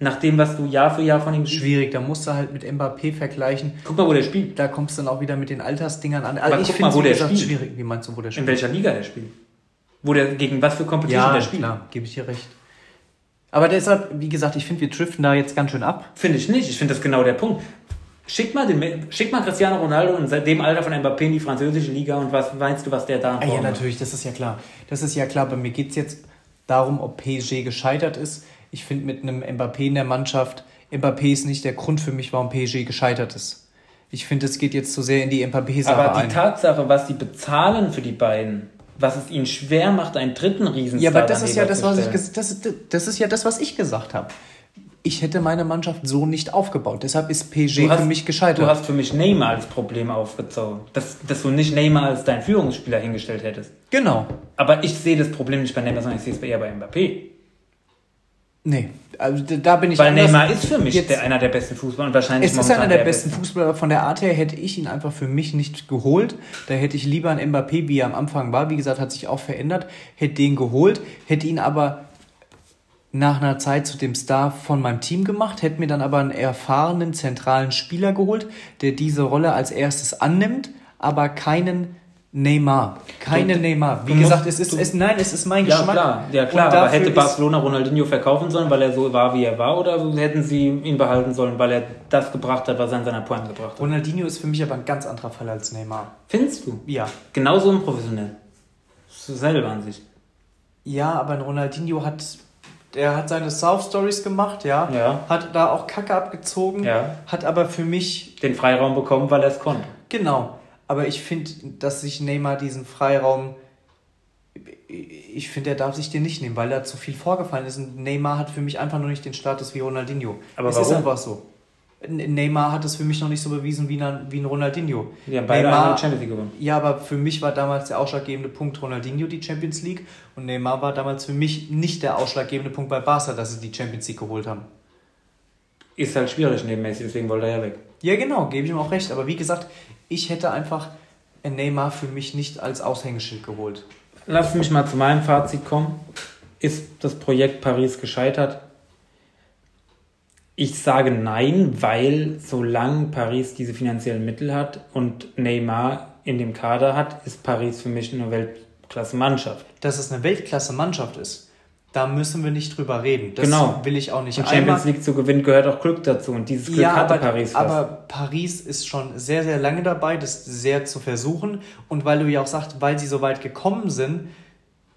Nach dem, was du Jahr für Jahr von ihm siehst? Schwierig, da musst du halt mit Mbappé vergleichen. Guck mal, wo der spielt. Da kommst du dann auch wieder mit den Altersdingern an. Aber Also guck mal, wo der gesagt, spielt. schwierig. Wie meinst du, wo der In spielt? welcher Liga der spielt. Wo der, gegen was für Competition Ja, der spielt. klar, gebe ich dir recht. Aber deshalb, wie gesagt, ich finde, wir driften da jetzt ganz schön ab. Finde ich nicht. Ich finde das genau der Punkt. Schick mal, den, schick mal Cristiano Ronaldo in dem Alter von Mbappé in die französische Liga und was meinst du, was der da Ah, ja, natürlich, das ist ja klar. Das ist ja klar. Bei mir geht es jetzt darum, ob PSG gescheitert ist. Ich finde, mit einem Mbappé in der Mannschaft, Mbappé ist nicht der Grund für mich, warum PSG gescheitert ist. Ich finde, es geht jetzt zu sehr in die Mbappé-Sache Aber die ein. Tatsache, was die bezahlen für die beiden, was es ihnen schwer macht, einen dritten Riesenstar Ja, aber das ist ja das, was ich, das, ist- das ist ja das, was ich gesagt habe. Ich hätte meine Mannschaft so nicht aufgebaut. Deshalb ist Du hast- für mich gescheitert. Du hast für mich Neymar als Problem aufgezogen. Dass, dass du nicht Neymar als dein Führungsspieler hingestellt hättest. genau. Aber ich sehe das Problem nicht bei Neymar, sondern ich sehe es eher bei Mbappé. Nee, also da- bin ich Weil anders. Neymar ist für mich Jetzt- der, einer der besten Fußballer und wahrscheinlich Es ist einer der besten Fußballer. Von der Art her hätte ich ihn einfach für mich nicht geholt. Da hätte ich lieber einen Mbappé, wie er am Anfang war. Wie gesagt, hat sich auch verändert. Hätte den geholt, hätte ihn aber nach einer Zeit zu dem Star von meinem Team gemacht, hätte mir dann aber einen erfahrenen zentralen Spieler geholt, der diese Rolle als erstes annimmt, aber keinen Neymar. Keine Du- Neymar. Wie musst- gesagt, es ist, du- es, nein, es ist mein Ja, Geschmack. klar, ja, klar. Aber hätte Barcelona Ronaldinho verkaufen sollen, weil er so war, wie er war, oder hätten sie ihn behalten sollen, weil er das gebracht hat, was er in seiner Pointe gebracht hat? Ronaldinho ist für mich aber ein ganz anderer Fall als Neymar. Findest du? Ja. Genauso unprofessionell. Selber an sich. Ja, aber ein Ronaldinho hat, der hat seine South Stories gemacht, ja. Ja. Hat da auch Kacke abgezogen. Ja. Hat aber für mich, Den Freiraum bekommen, weil er es konnte. genau. Aber ich finde, dass sich Neymar diesen Freiraum, ich finde, er darf sich den nicht nehmen, weil da zu viel vorgefallen ist. Und Neymar hat für mich einfach nur nicht den Status wie Ronaldinho. Aber es ist warum? einfach so. Neymar hat es für mich noch nicht so bewiesen wie ein, wie ein Ronaldinho. Haben beide Neymar- die Champions League gewonnen. Ja, aber für mich war damals der ausschlaggebende Punkt Ronaldinho die Champions League und Neymar war damals für mich nicht der ausschlaggebende Punkt bei Barca, dass sie die Champions League geholt haben. Ist halt schwierig neben Messi, deswegen wollte er ja weg. Ja, genau, gebe ich ihm auch recht. Aber wie gesagt, ich hätte einfach Neymar für mich nicht als Aushängeschild geholt. Lass mich mal zu meinem Fazit kommen. Ist das Projekt Paris gescheitert? Ich sage nein, weil solange Paris diese finanziellen Mittel hat und Neymar in dem Kader hat, ist Paris für mich eine Weltklasse-Mannschaft. Dass es eine Weltklasse-Mannschaft ist, da müssen wir nicht drüber reden. Das Genau. will ich auch nicht. Und Champions League zu gewinnen gehört auch Glück dazu und dieses Glück Ja, hatte aber, Paris fast. aber Paris ist schon sehr, sehr lange dabei, das sehr zu versuchen. Und weil du ja auch sagst, weil sie so weit gekommen sind,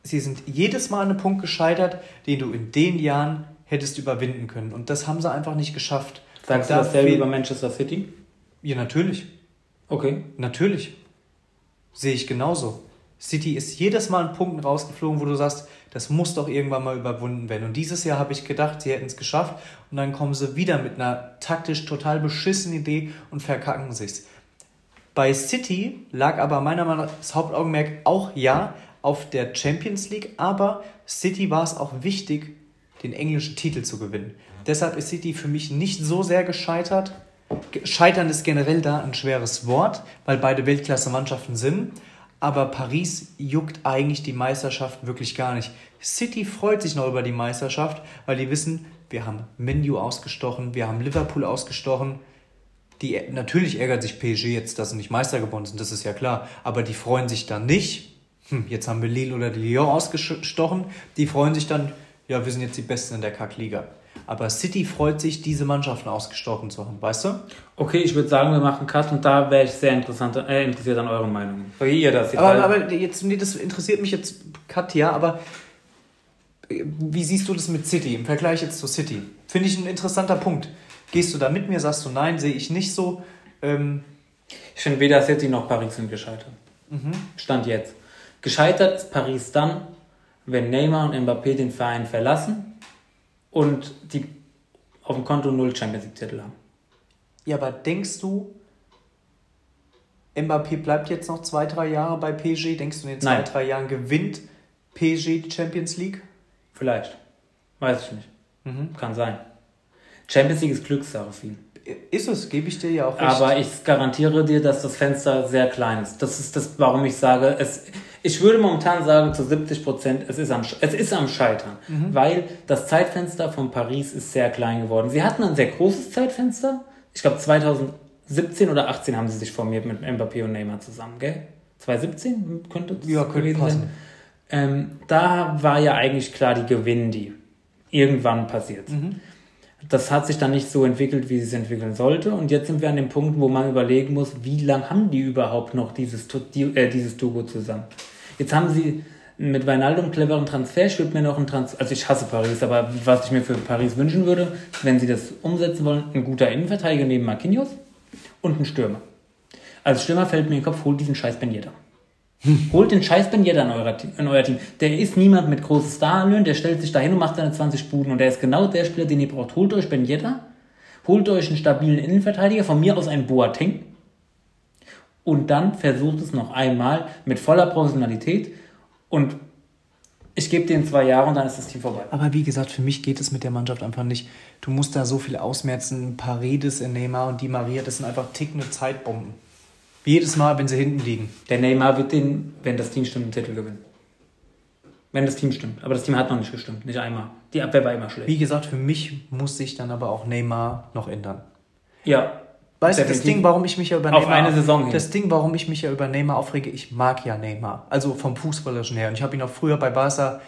sie sind jedes Mal an einem Punkt gescheitert, den du in den Jahren hättest überwinden können. Und das haben sie einfach nicht geschafft. Sagst du Und da dasselbe über Manchester City? Ja, natürlich. Okay. Natürlich. Sehe ich genauso. City ist jedes Mal an Punkten rausgeflogen, wo du sagst, das muss doch irgendwann mal überwunden werden. Und dieses Jahr habe ich gedacht, sie hätten es geschafft. Und dann kommen sie wieder mit einer taktisch total beschissenen Idee und verkacken sich's. Bei City lag aber meiner Meinung nach das Hauptaugenmerk auch ja auf der Champions League, aber City war es auch wichtig, den englischen Titel zu gewinnen. Deshalb ist City für mich nicht so sehr gescheitert. Ge- Scheitern ist generell da ein schweres Wort, weil beide Weltklasse-Mannschaften sind. Aber Paris juckt eigentlich die Meisterschaft wirklich gar nicht. City freut sich noch über die Meisterschaft, weil die wissen, wir haben Menu ausgestochen, wir haben Liverpool ausgestochen. Die, natürlich ärgert sich PSG jetzt, dass sie nicht Meister geworden sind, das ist ja klar. Aber die freuen sich dann nicht, hm, jetzt haben wir Lille oder Lyon ausgestochen. Die freuen sich dann, ja, wir sind jetzt die Besten in der Kackliga. Aber City freut sich, diese Mannschaften ausgestochen zu haben, weißt du? Okay, ich würde sagen, wir machen Cut und da wäre ich sehr interessant, äh, interessiert an euren Meinungen. Wie ihr das jetzt aber, aber jetzt, nee, das interessiert mich jetzt, Cut, ja, aber äh, wie siehst du das mit City im Vergleich jetzt zu City? Finde ich ein interessanter Punkt. Gehst du da mit mir, sagst du nein, sehe ich nicht so. Ähm ich finde weder City noch Paris sind gescheitert. Mhm. Stand jetzt. Gescheitert ist Paris dann, wenn Neymar und Mbappé den Verein verlassen und die auf dem Konto null Champions League-Titel haben. Ja, aber denkst du, Mbappé bleibt jetzt noch zwei, drei Jahre bei PSG? Denkst du, in den zwei, Nein. drei Jahren gewinnt PSG die Champions League? Vielleicht. Weiß ich nicht. Mhm. Kann sein. Champions League ist Glückssache viel. Ist es, gebe ich dir ja auch recht. Aber ich garantiere dir, dass das Fenster sehr klein ist. Das ist das, warum ich sage, es, ich würde momentan sagen, zu 70 Prozent, es ist am, es ist am Scheitern. Mhm. Weil das Zeitfenster von Paris ist sehr klein geworden. Sie hatten ein sehr großes Zeitfenster. Ich glaube, 2017 oder 18 haben sie sich formiert mit Mbappé und Neymar zusammen, gell? 2017 könnte das ja, könnte gewesen passen. sein. Ähm, da war ja eigentlich klar, die gewinnen die. Irgendwann passiert. Mhm. Das hat sich dann nicht so entwickelt, wie es entwickeln sollte. Und jetzt sind wir an dem Punkt, wo man überlegen muss, wie lange haben die überhaupt noch dieses, äh, dieses Duo zusammen? Jetzt haben sie mit Weinaldo einen cleveren Transfer. Ich würde mir noch einen Transfer, also ich hasse Paris, aber was ich mir für Paris wünschen würde, wenn sie das umsetzen wollen, ein guter Innenverteidiger neben Marquinhos und ein Stürmer. Als Stürmer fällt mir in den Kopf, holt diesen scheiß Ben Yedder. Holt den scheiß Ben Yedder in, euer, Team. Der ist niemand mit großen Starlöhnen, der stellt sich dahin und macht seine 20 Buden und der ist genau der Spieler, den ihr braucht. Holt euch Ben Yedder, holt euch einen stabilen Innenverteidiger, von mir aus einen Boateng und dann versucht es noch einmal mit voller Professionalität und ich gebe dir zwei Jahre und dann ist das Team vorbei. Aber wie gesagt, für mich geht es mit der Mannschaft einfach nicht. Du musst da so viel ausmerzen. Paredes in Neymar und Di Maria, das sind einfach tickende Zeitbomben. Jedes Mal, wenn sie hinten liegen. Der Neymar wird den, wenn das Team stimmt, den Titel gewinnen. Wenn das Team stimmt. Aber das Team hat noch nicht gestimmt, nicht einmal. Die Abwehr war immer schlecht. Wie gesagt, für mich muss sich dann aber auch Neymar noch ändern. Ja. Weißt du, das Ding, warum ich mich ja über Neymar. Auf eine Saison hin. Das Ding, warum ich mich ja über Neymar aufrege, ich mag ja Neymar. Also vom Fußballerischen her. Und ich habe ihn auch früher bei Barca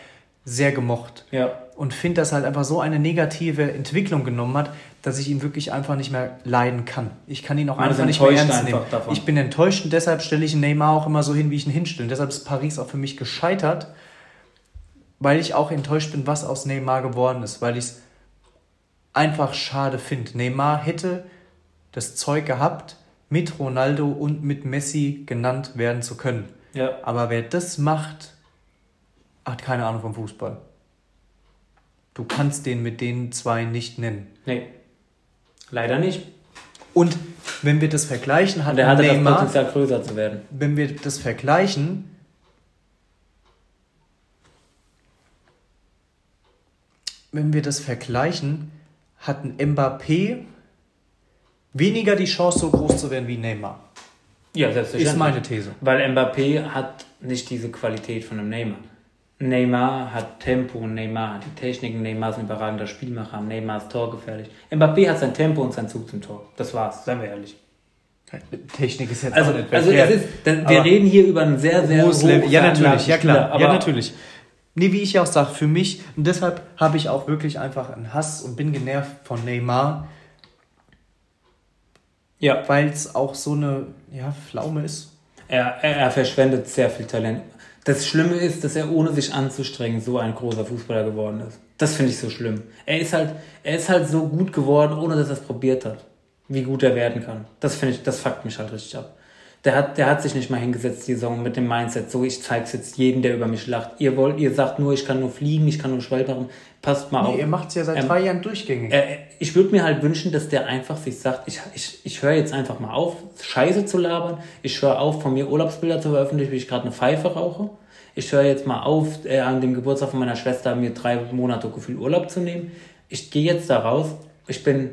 sehr gemocht. Ja. Und finde, dass er halt einfach so eine negative Entwicklung genommen hat, dass ich ihn wirklich einfach nicht mehr leiden kann. Ich kann ihn auch einfach nicht mehr ernst nehmen. Davon. Ich bin enttäuscht und deshalb stelle ich Neymar auch immer so hin, wie ich ihn hinstelle. Deshalb ist Paris auch für mich gescheitert, weil ich auch enttäuscht bin, was aus Neymar geworden ist, weil ich es einfach schade finde. Neymar hätte das Zeug gehabt, mit Ronaldo und mit Messi genannt werden zu können. Ja. Aber wer das macht, hat keine Ahnung vom Fußball. Du kannst den mit den zwei nicht nennen. Nee. Leider nicht. Und wenn wir das vergleichen, hat er hatte Neymar, das Potenzial größer zu werden. Wenn wir das vergleichen, wenn wir das vergleichen, hat ein Mbappé weniger die Chance, so groß zu werden wie Neymar. Ja, selbstverständlich. Ist meine These. Weil Mbappé hat nicht diese Qualität von einem Neymar. Neymar hat Tempo, Neymar hat die Technik, Neymar ist ein überragender Spielmacher, Neymar ist torgefährlich. Mbappé hat sein Tempo und sein Zug zum Tor. Das war's, seien wir ehrlich. Technik ist jetzt also, auch nicht Also es ist, wir reden hier über ein sehr, sehr hohes Level. Ja, natürlich, ja klar. ja, natürlich. Nee, wie ich ja auch sage, für mich, und deshalb habe ich auch wirklich einfach einen Hass und bin genervt von Neymar. Ja. Weil es auch so eine ja, Pflaume ist. Er, er, er verschwendet sehr viel Talent. Das Schlimme ist, dass er ohne sich anzustrengen so ein großer Fußballer geworden ist. Das finde ich so schlimm. Er ist halt, er ist halt so gut geworden, ohne dass er es probiert hat. Wie gut er werden kann. Das finde ich, das fuckt mich halt richtig ab. Der hat, der hat sich nicht mal hingesetzt, die Saison, mit dem Mindset, so, ich zeig's jetzt jedem, der über mich lacht. Ihr wollt, ihr sagt nur, ich kann nur fliegen, ich kann nur schwalbern. Passt mal nee, auf. Ihr macht's ja seit ähm, drei Jahren durchgängig. Äh, ich würde mir halt wünschen, dass der einfach sich sagt, ich, ich, ich höre jetzt einfach mal auf, Scheiße zu labern. Ich höre auf, von mir Urlaubsbilder zu veröffentlichen, wie ich gerade eine Pfeife rauche. Ich höre jetzt mal auf, äh, an dem Geburtstag von meiner Schwester mir drei Monate Gefühl Urlaub zu nehmen. Ich gehe jetzt da raus. Ich bin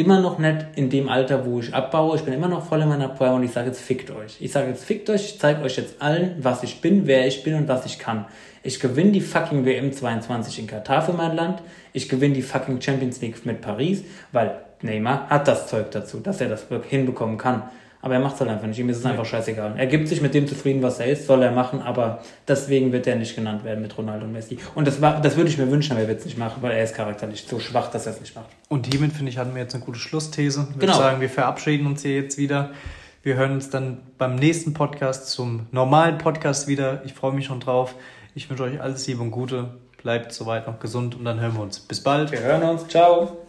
immer noch nicht in dem Alter, wo ich abbaue. Ich bin immer noch voll in meiner Power und ich sage jetzt, fickt euch. Ich sage jetzt, fickt euch. Ich zeige euch jetzt allen, was ich bin, wer ich bin und was ich kann. Ich gewinne die fucking WM 22 in Katar für mein Land. Ich gewinne die fucking Champions League mit Paris, weil Neymar hat das Zeug dazu, dass er das hinbekommen kann. Aber er macht es halt einfach nicht. Ihm ist es einfach scheißegal. Er gibt sich mit dem zufrieden, was er ist, soll er machen, aber deswegen wird er nicht genannt werden mit Ronaldo und Messi. Und das, war, das würde ich mir wünschen, aber er wird es nicht machen, weil er ist charakterlich so schwach, dass er es nicht macht. Und hiermit, finde ich, hatten wir jetzt eine gute Schlussthese. Ich Genau. würde sagen, wir verabschieden uns hier jetzt wieder. Wir hören uns dann beim nächsten Podcast zum normalen Podcast wieder. Ich freue mich schon drauf. Ich wünsche euch alles Liebe und Gute. Bleibt soweit noch gesund und dann hören wir uns. Bis bald. Wir hören uns. Ciao.